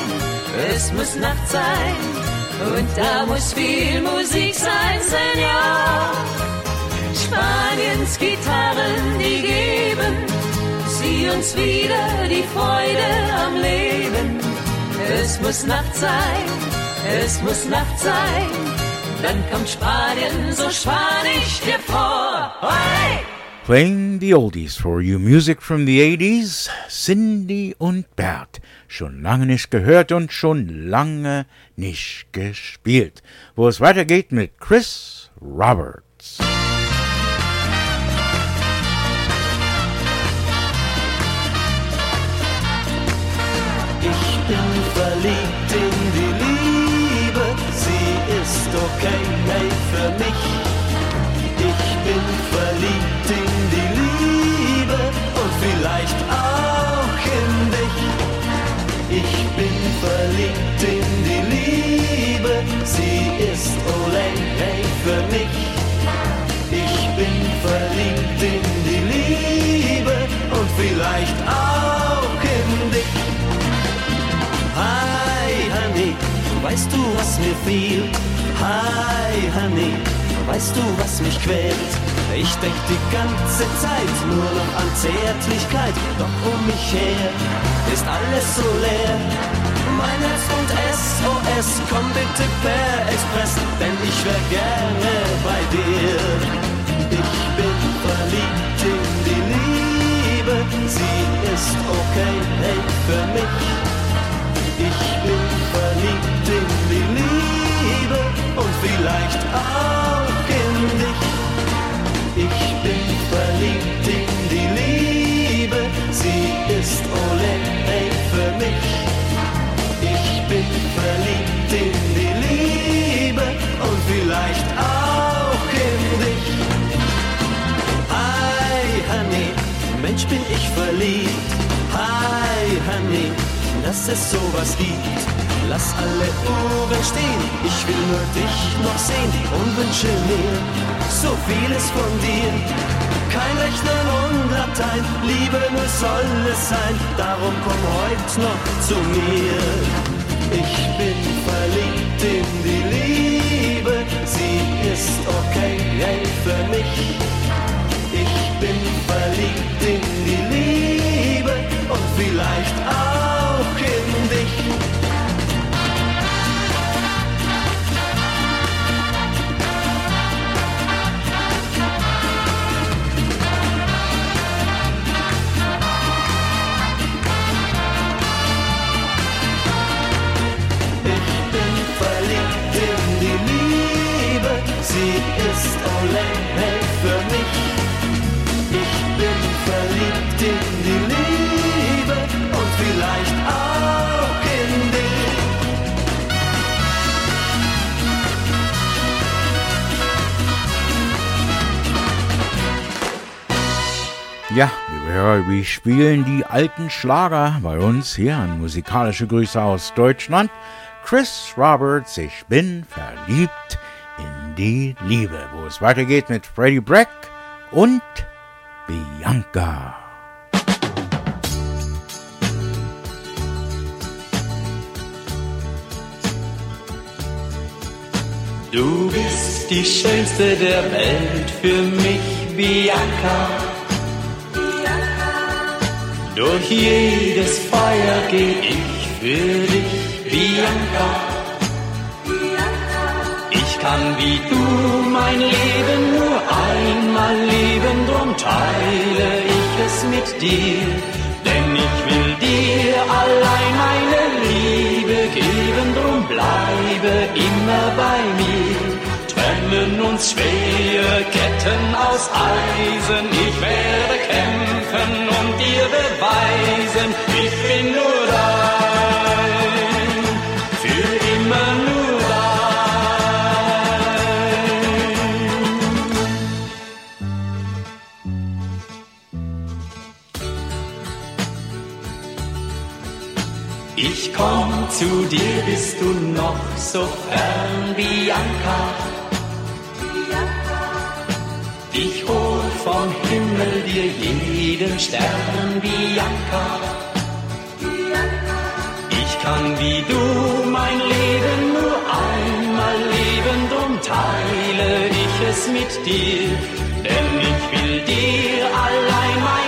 es muss Nacht sein, und da muss viel Musik sein, Senor. Spaniens Gitarren, die geben uns wieder die Freude am Leben. Es muss Nacht sein, es muss Nacht sein, dann kommt Spanien, so spann ich dir vor. Hey! Playing the oldies for you, music from the 80s, Cindy und Bert. Schon lange nicht gehört und schon lange nicht gespielt. Wo es weitergeht mit Chris Roberts. Bin verliebt in die Liebe, sie ist okay hey, für mich. Ich bin verliebt in die Liebe und vielleicht auch in dich. Ich bin verliebt in die Liebe, sie ist ole hey, für mich. Ich bin verliebt in die Liebe und vielleicht auch weißt du, was mir fehlt? Hi, Honey, weißt du, was mich quält? Ich denk die ganze Zeit nur noch an Zärtlichkeit, doch um mich her ist alles so leer. Mein Herz und SOS, komm bitte per Express, denn ich wär gerne bei dir. Ich bin verliebt in die Liebe, sie ist okay, hey, für mich. Ich bin verliebt in die Liebe und vielleicht auch in dich. Ich bin verliebt in die Liebe, sie ist ole hey für mich. Ich bin verliebt in die Liebe und vielleicht auch in dich. Hi, Honey, Mensch bin ich verliebt. Hi, Honey, dass es sowas gibt. Lass alle Uhren stehen, ich will nur dich noch sehen und wünsche mir so vieles von dir. Kein Rechnen und Latein, Liebe nur soll es sein, darum komm heute noch zu mir. Ich bin verliebt in die Liebe, sie ist okay hey, für mich. Ich bin verliebt in die Liebe und vielleicht auch in dich. Ole für mich. Ich bin verliebt in die Liebe und vielleicht auch in dich. Ja, liebe wir spielen die alten Schlager bei uns hier an Musikalische Grüße aus Deutschland. Chris Roberts, ich bin verliebt die Liebe, wo es weitergeht mit Freddie Breck und Bianca. Du bist die schönste der Welt für mich, Bianca. Durch jedes Feuer geh ich für dich, Bianca. Kann wie du mein Leben nur einmal leben, drum teile ich es mit dir. Denn ich will dir allein meine Liebe geben, drum bleibe immer bei mir. Trennen uns schwere Ketten aus Eisen, ich werde komm zu dir, bist du noch so fern, Bianca. Ich hol vom Himmel dir jeden Stern, Bianca. Ich kann wie du mein Leben nur einmal leben, drum teile ich es mit dir. Denn ich will dir allein meine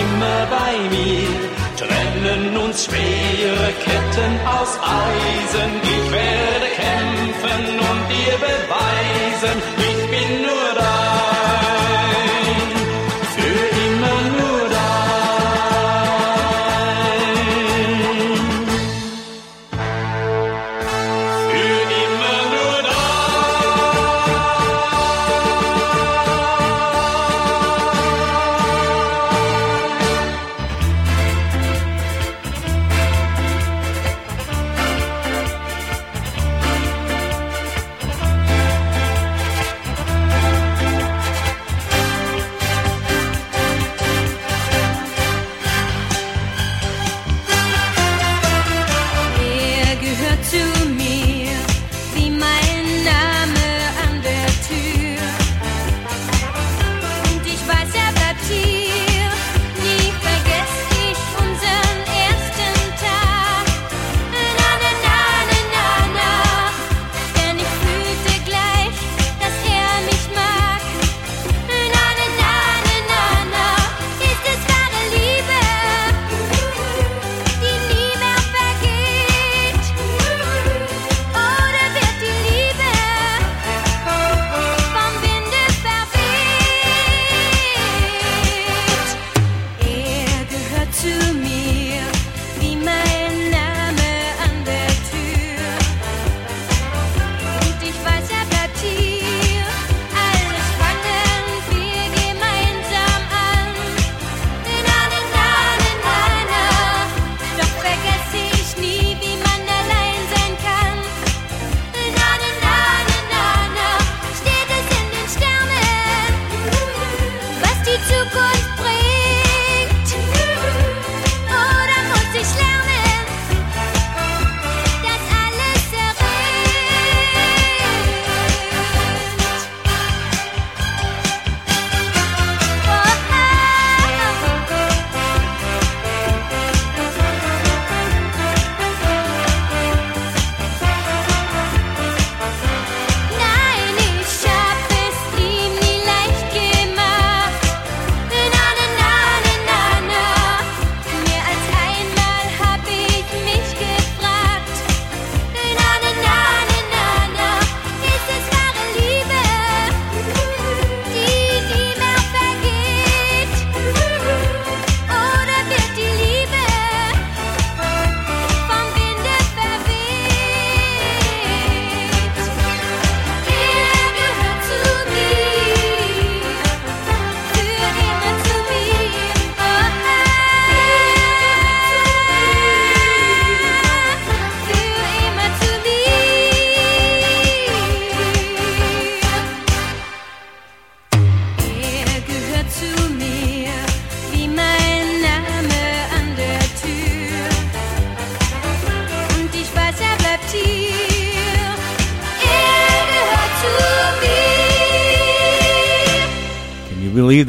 immer bei mir. Trennen uns schwere Ketten aus Eisen, ich werde kämpfen und dir beweisen,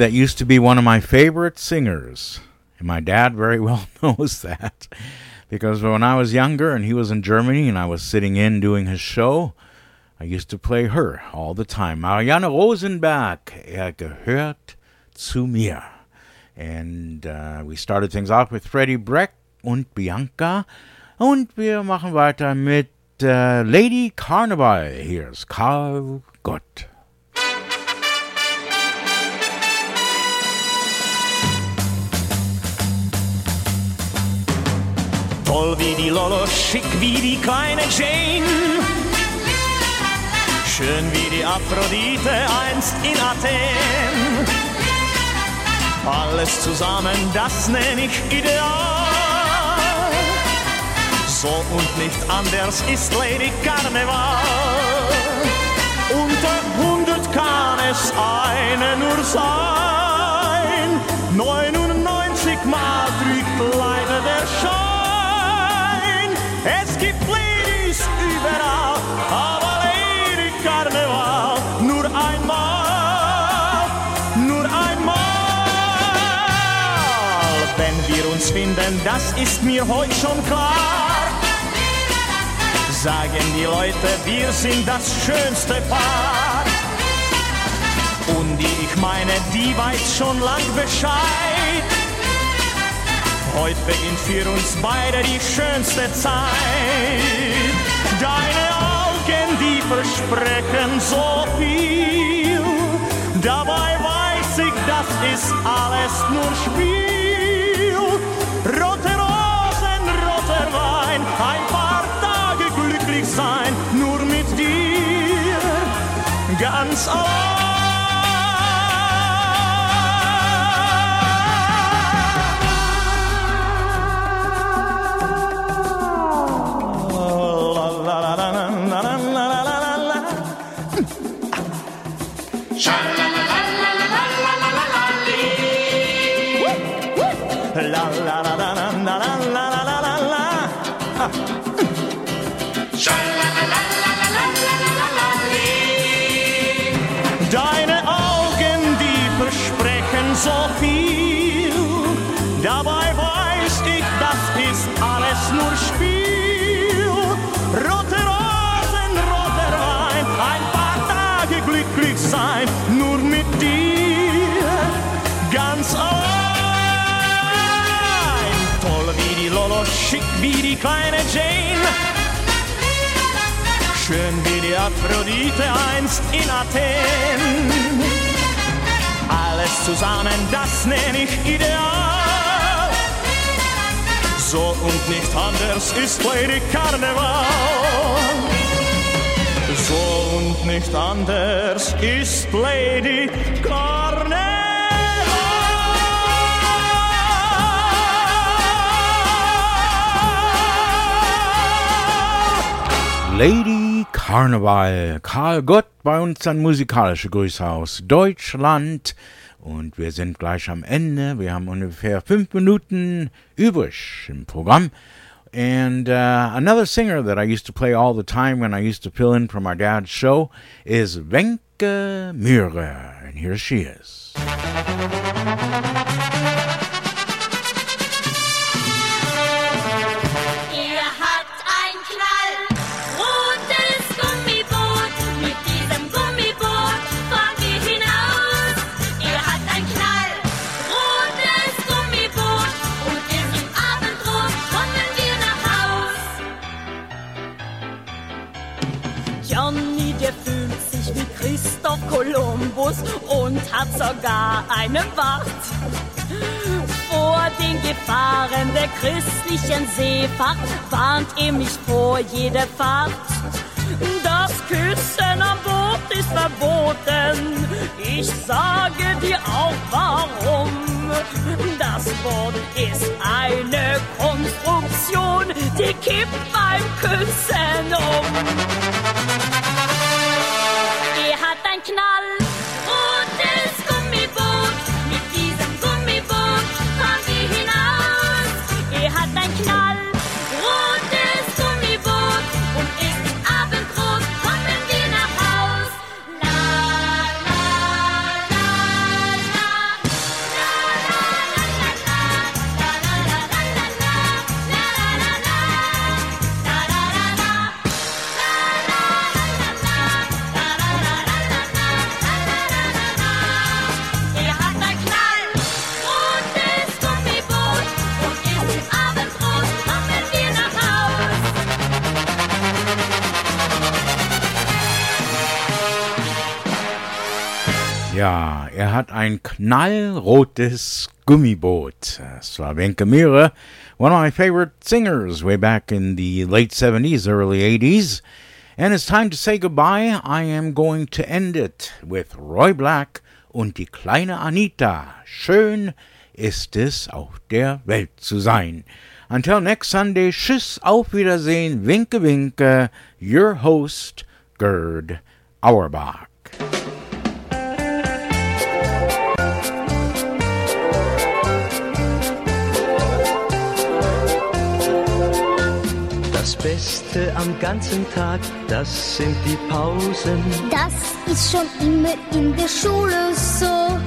that used to be one of my favorite singers? And my dad very well knows that. Because when I was younger and he was in Germany and I was sitting in doing his show, I used to play her all the time. Marianne Rosenberg, er gehört zu mir. And uh, we started things off with Freddie Breck und Bianca. Und wir machen weiter mit uh, Lady Carnival. Here's Karl Gott. Toll wie die Lolo, schick wie die kleine Jane. Schön wie die Aphrodite einst in Athen. Alles zusammen, das nenn ich ideal. So und nicht anders ist Lady Carnival. Unter hundert kann es eine nur sein. 99 finden, das ist mir heute schon klar. Sagen die Leute, wir sind das schönste Paar. Und die ich meine, die weiß schon lang Bescheid. Heute beginnt für uns beide die schönste Zeit. Deine Augen, die versprechen so viel. Dabei weiß ich, das ist alles nur Spiel. dance along. Wie die kleine Jane. Schön wie die Aphrodite einst in Athen. Alles zusammen, das nenn ich ideal. So und nicht anders ist Lady Carnival. So und nicht anders ist Lady Carnival. Lady Carnival. Karl Gott bei uns ein musikalische Grüße aus Deutschland. Und wir sind gleich am Ende. Wir haben ungefähr fünf Minuten übrig im Programm. And uh, another singer that I used to play all the time when I used to fill in for my dad's show is Wenke Mühre. And here she is. Hat sogar einen Bart. Vor den Gefahren der christlichen Seefahrt warnt er mich vor jeder Fahrt. Das Küssen am Boot ist verboten. Ich sage dir auch warum. Das Boot ist eine Konstruktion, die kippt beim Küssen um. utan knall. Och du ska hat ein knallrotes Gummiboot. Das war Wenke one of my favorite singers way back in the late 70s, early 80s. And it's time to say goodbye. I am going to end it with Roy Black und die kleine Anita. Schön ist es, auf der Welt zu sein. Until next Sunday, tschüss, auf Wiedersehen, winke, winke, your host, Gerd Auerbach. Beste am ganzen Tag, das sind die Pausen. Das ist schon immer in der Schule so.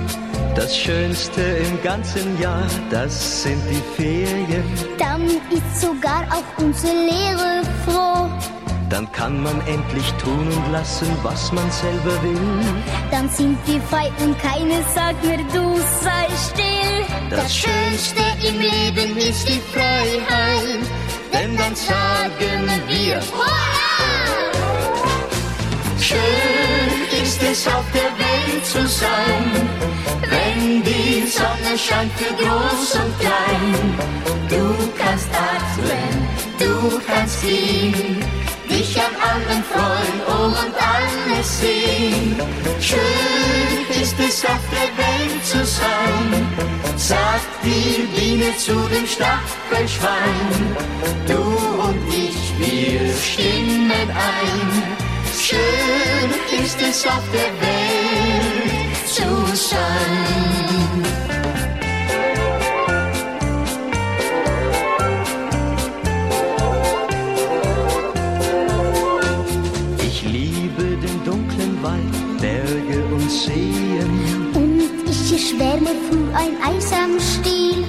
Das Schönste im ganzen Jahr, das sind die Ferien. Dann ist sogar auch unsere Lehre froh. Dann kann man endlich tun und lassen, was man selber will. Dann sind wir frei und keiner sagt mir, du sei still. Das Schönste im Leben ist die Freiheit. Denn dann sagen wir, Schön ist es auf der Welt zu sein, wenn die Sonne scheint für groß und klein. Du kannst atmen, du kannst gehen, dich an allen freuen und alles sehen. Schön ist es auf der Welt zu sein, sagt die Biene zu dem Stachelschwein. Du und ich, wir stimmen ein. Schön ist es auf der Welt zu sein. Und Seen. Und ich schwärme für ein Eis am Stiel.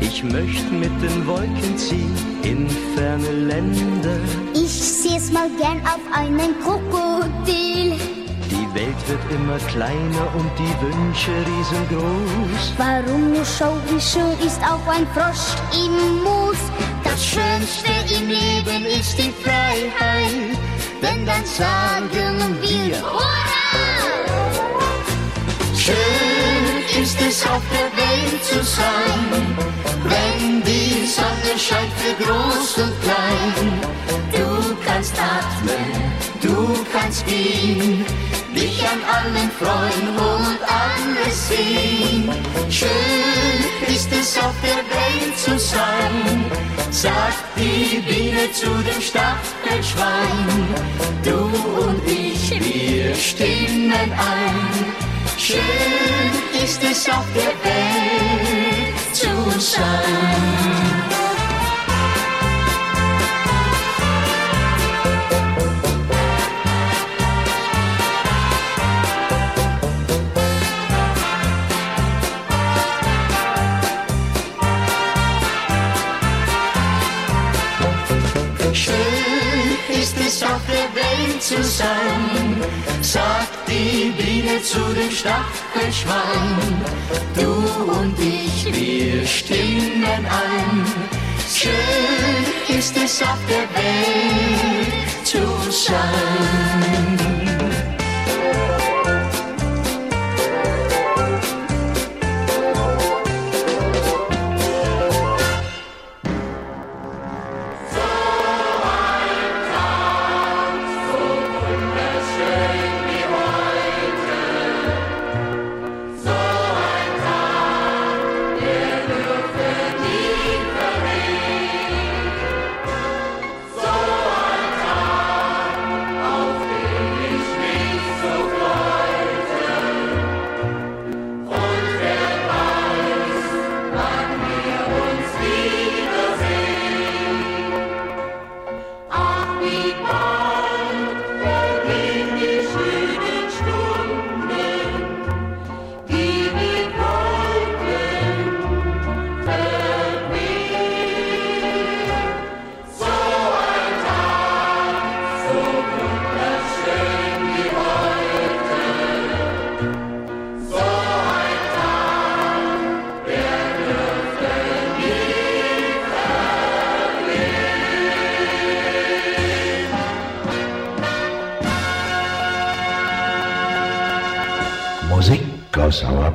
Ich möchte mit den Wolken ziehen in ferne Länder. Ich seh's mal gern auf einen Krokodil. Die Welt wird immer kleiner und die Wünsche riesengroß. Warum nur schau, wie schön ist auch ein Frosch im Moos. Das Schönste im Leben ist die Freiheit, denn dann sagen wir Schön ist es auf der Welt zu sein, wenn die Sonne scheint für groß und klein. Du kannst atmen, du kannst gehen, dich an allen freuen und alles sehen. Schön ist es auf der Welt zu sein, sagt die Biene zu dem Stachelschwein. Du und ich, wir stimmen ein. Schön ist es auf der Welt zu sein. Welt zu sein, sagt die Biene zu dem Stachelschwein. Du und ich, wir stimmen ein. Schön ist es auf der Welt zu sein.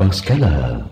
Pascal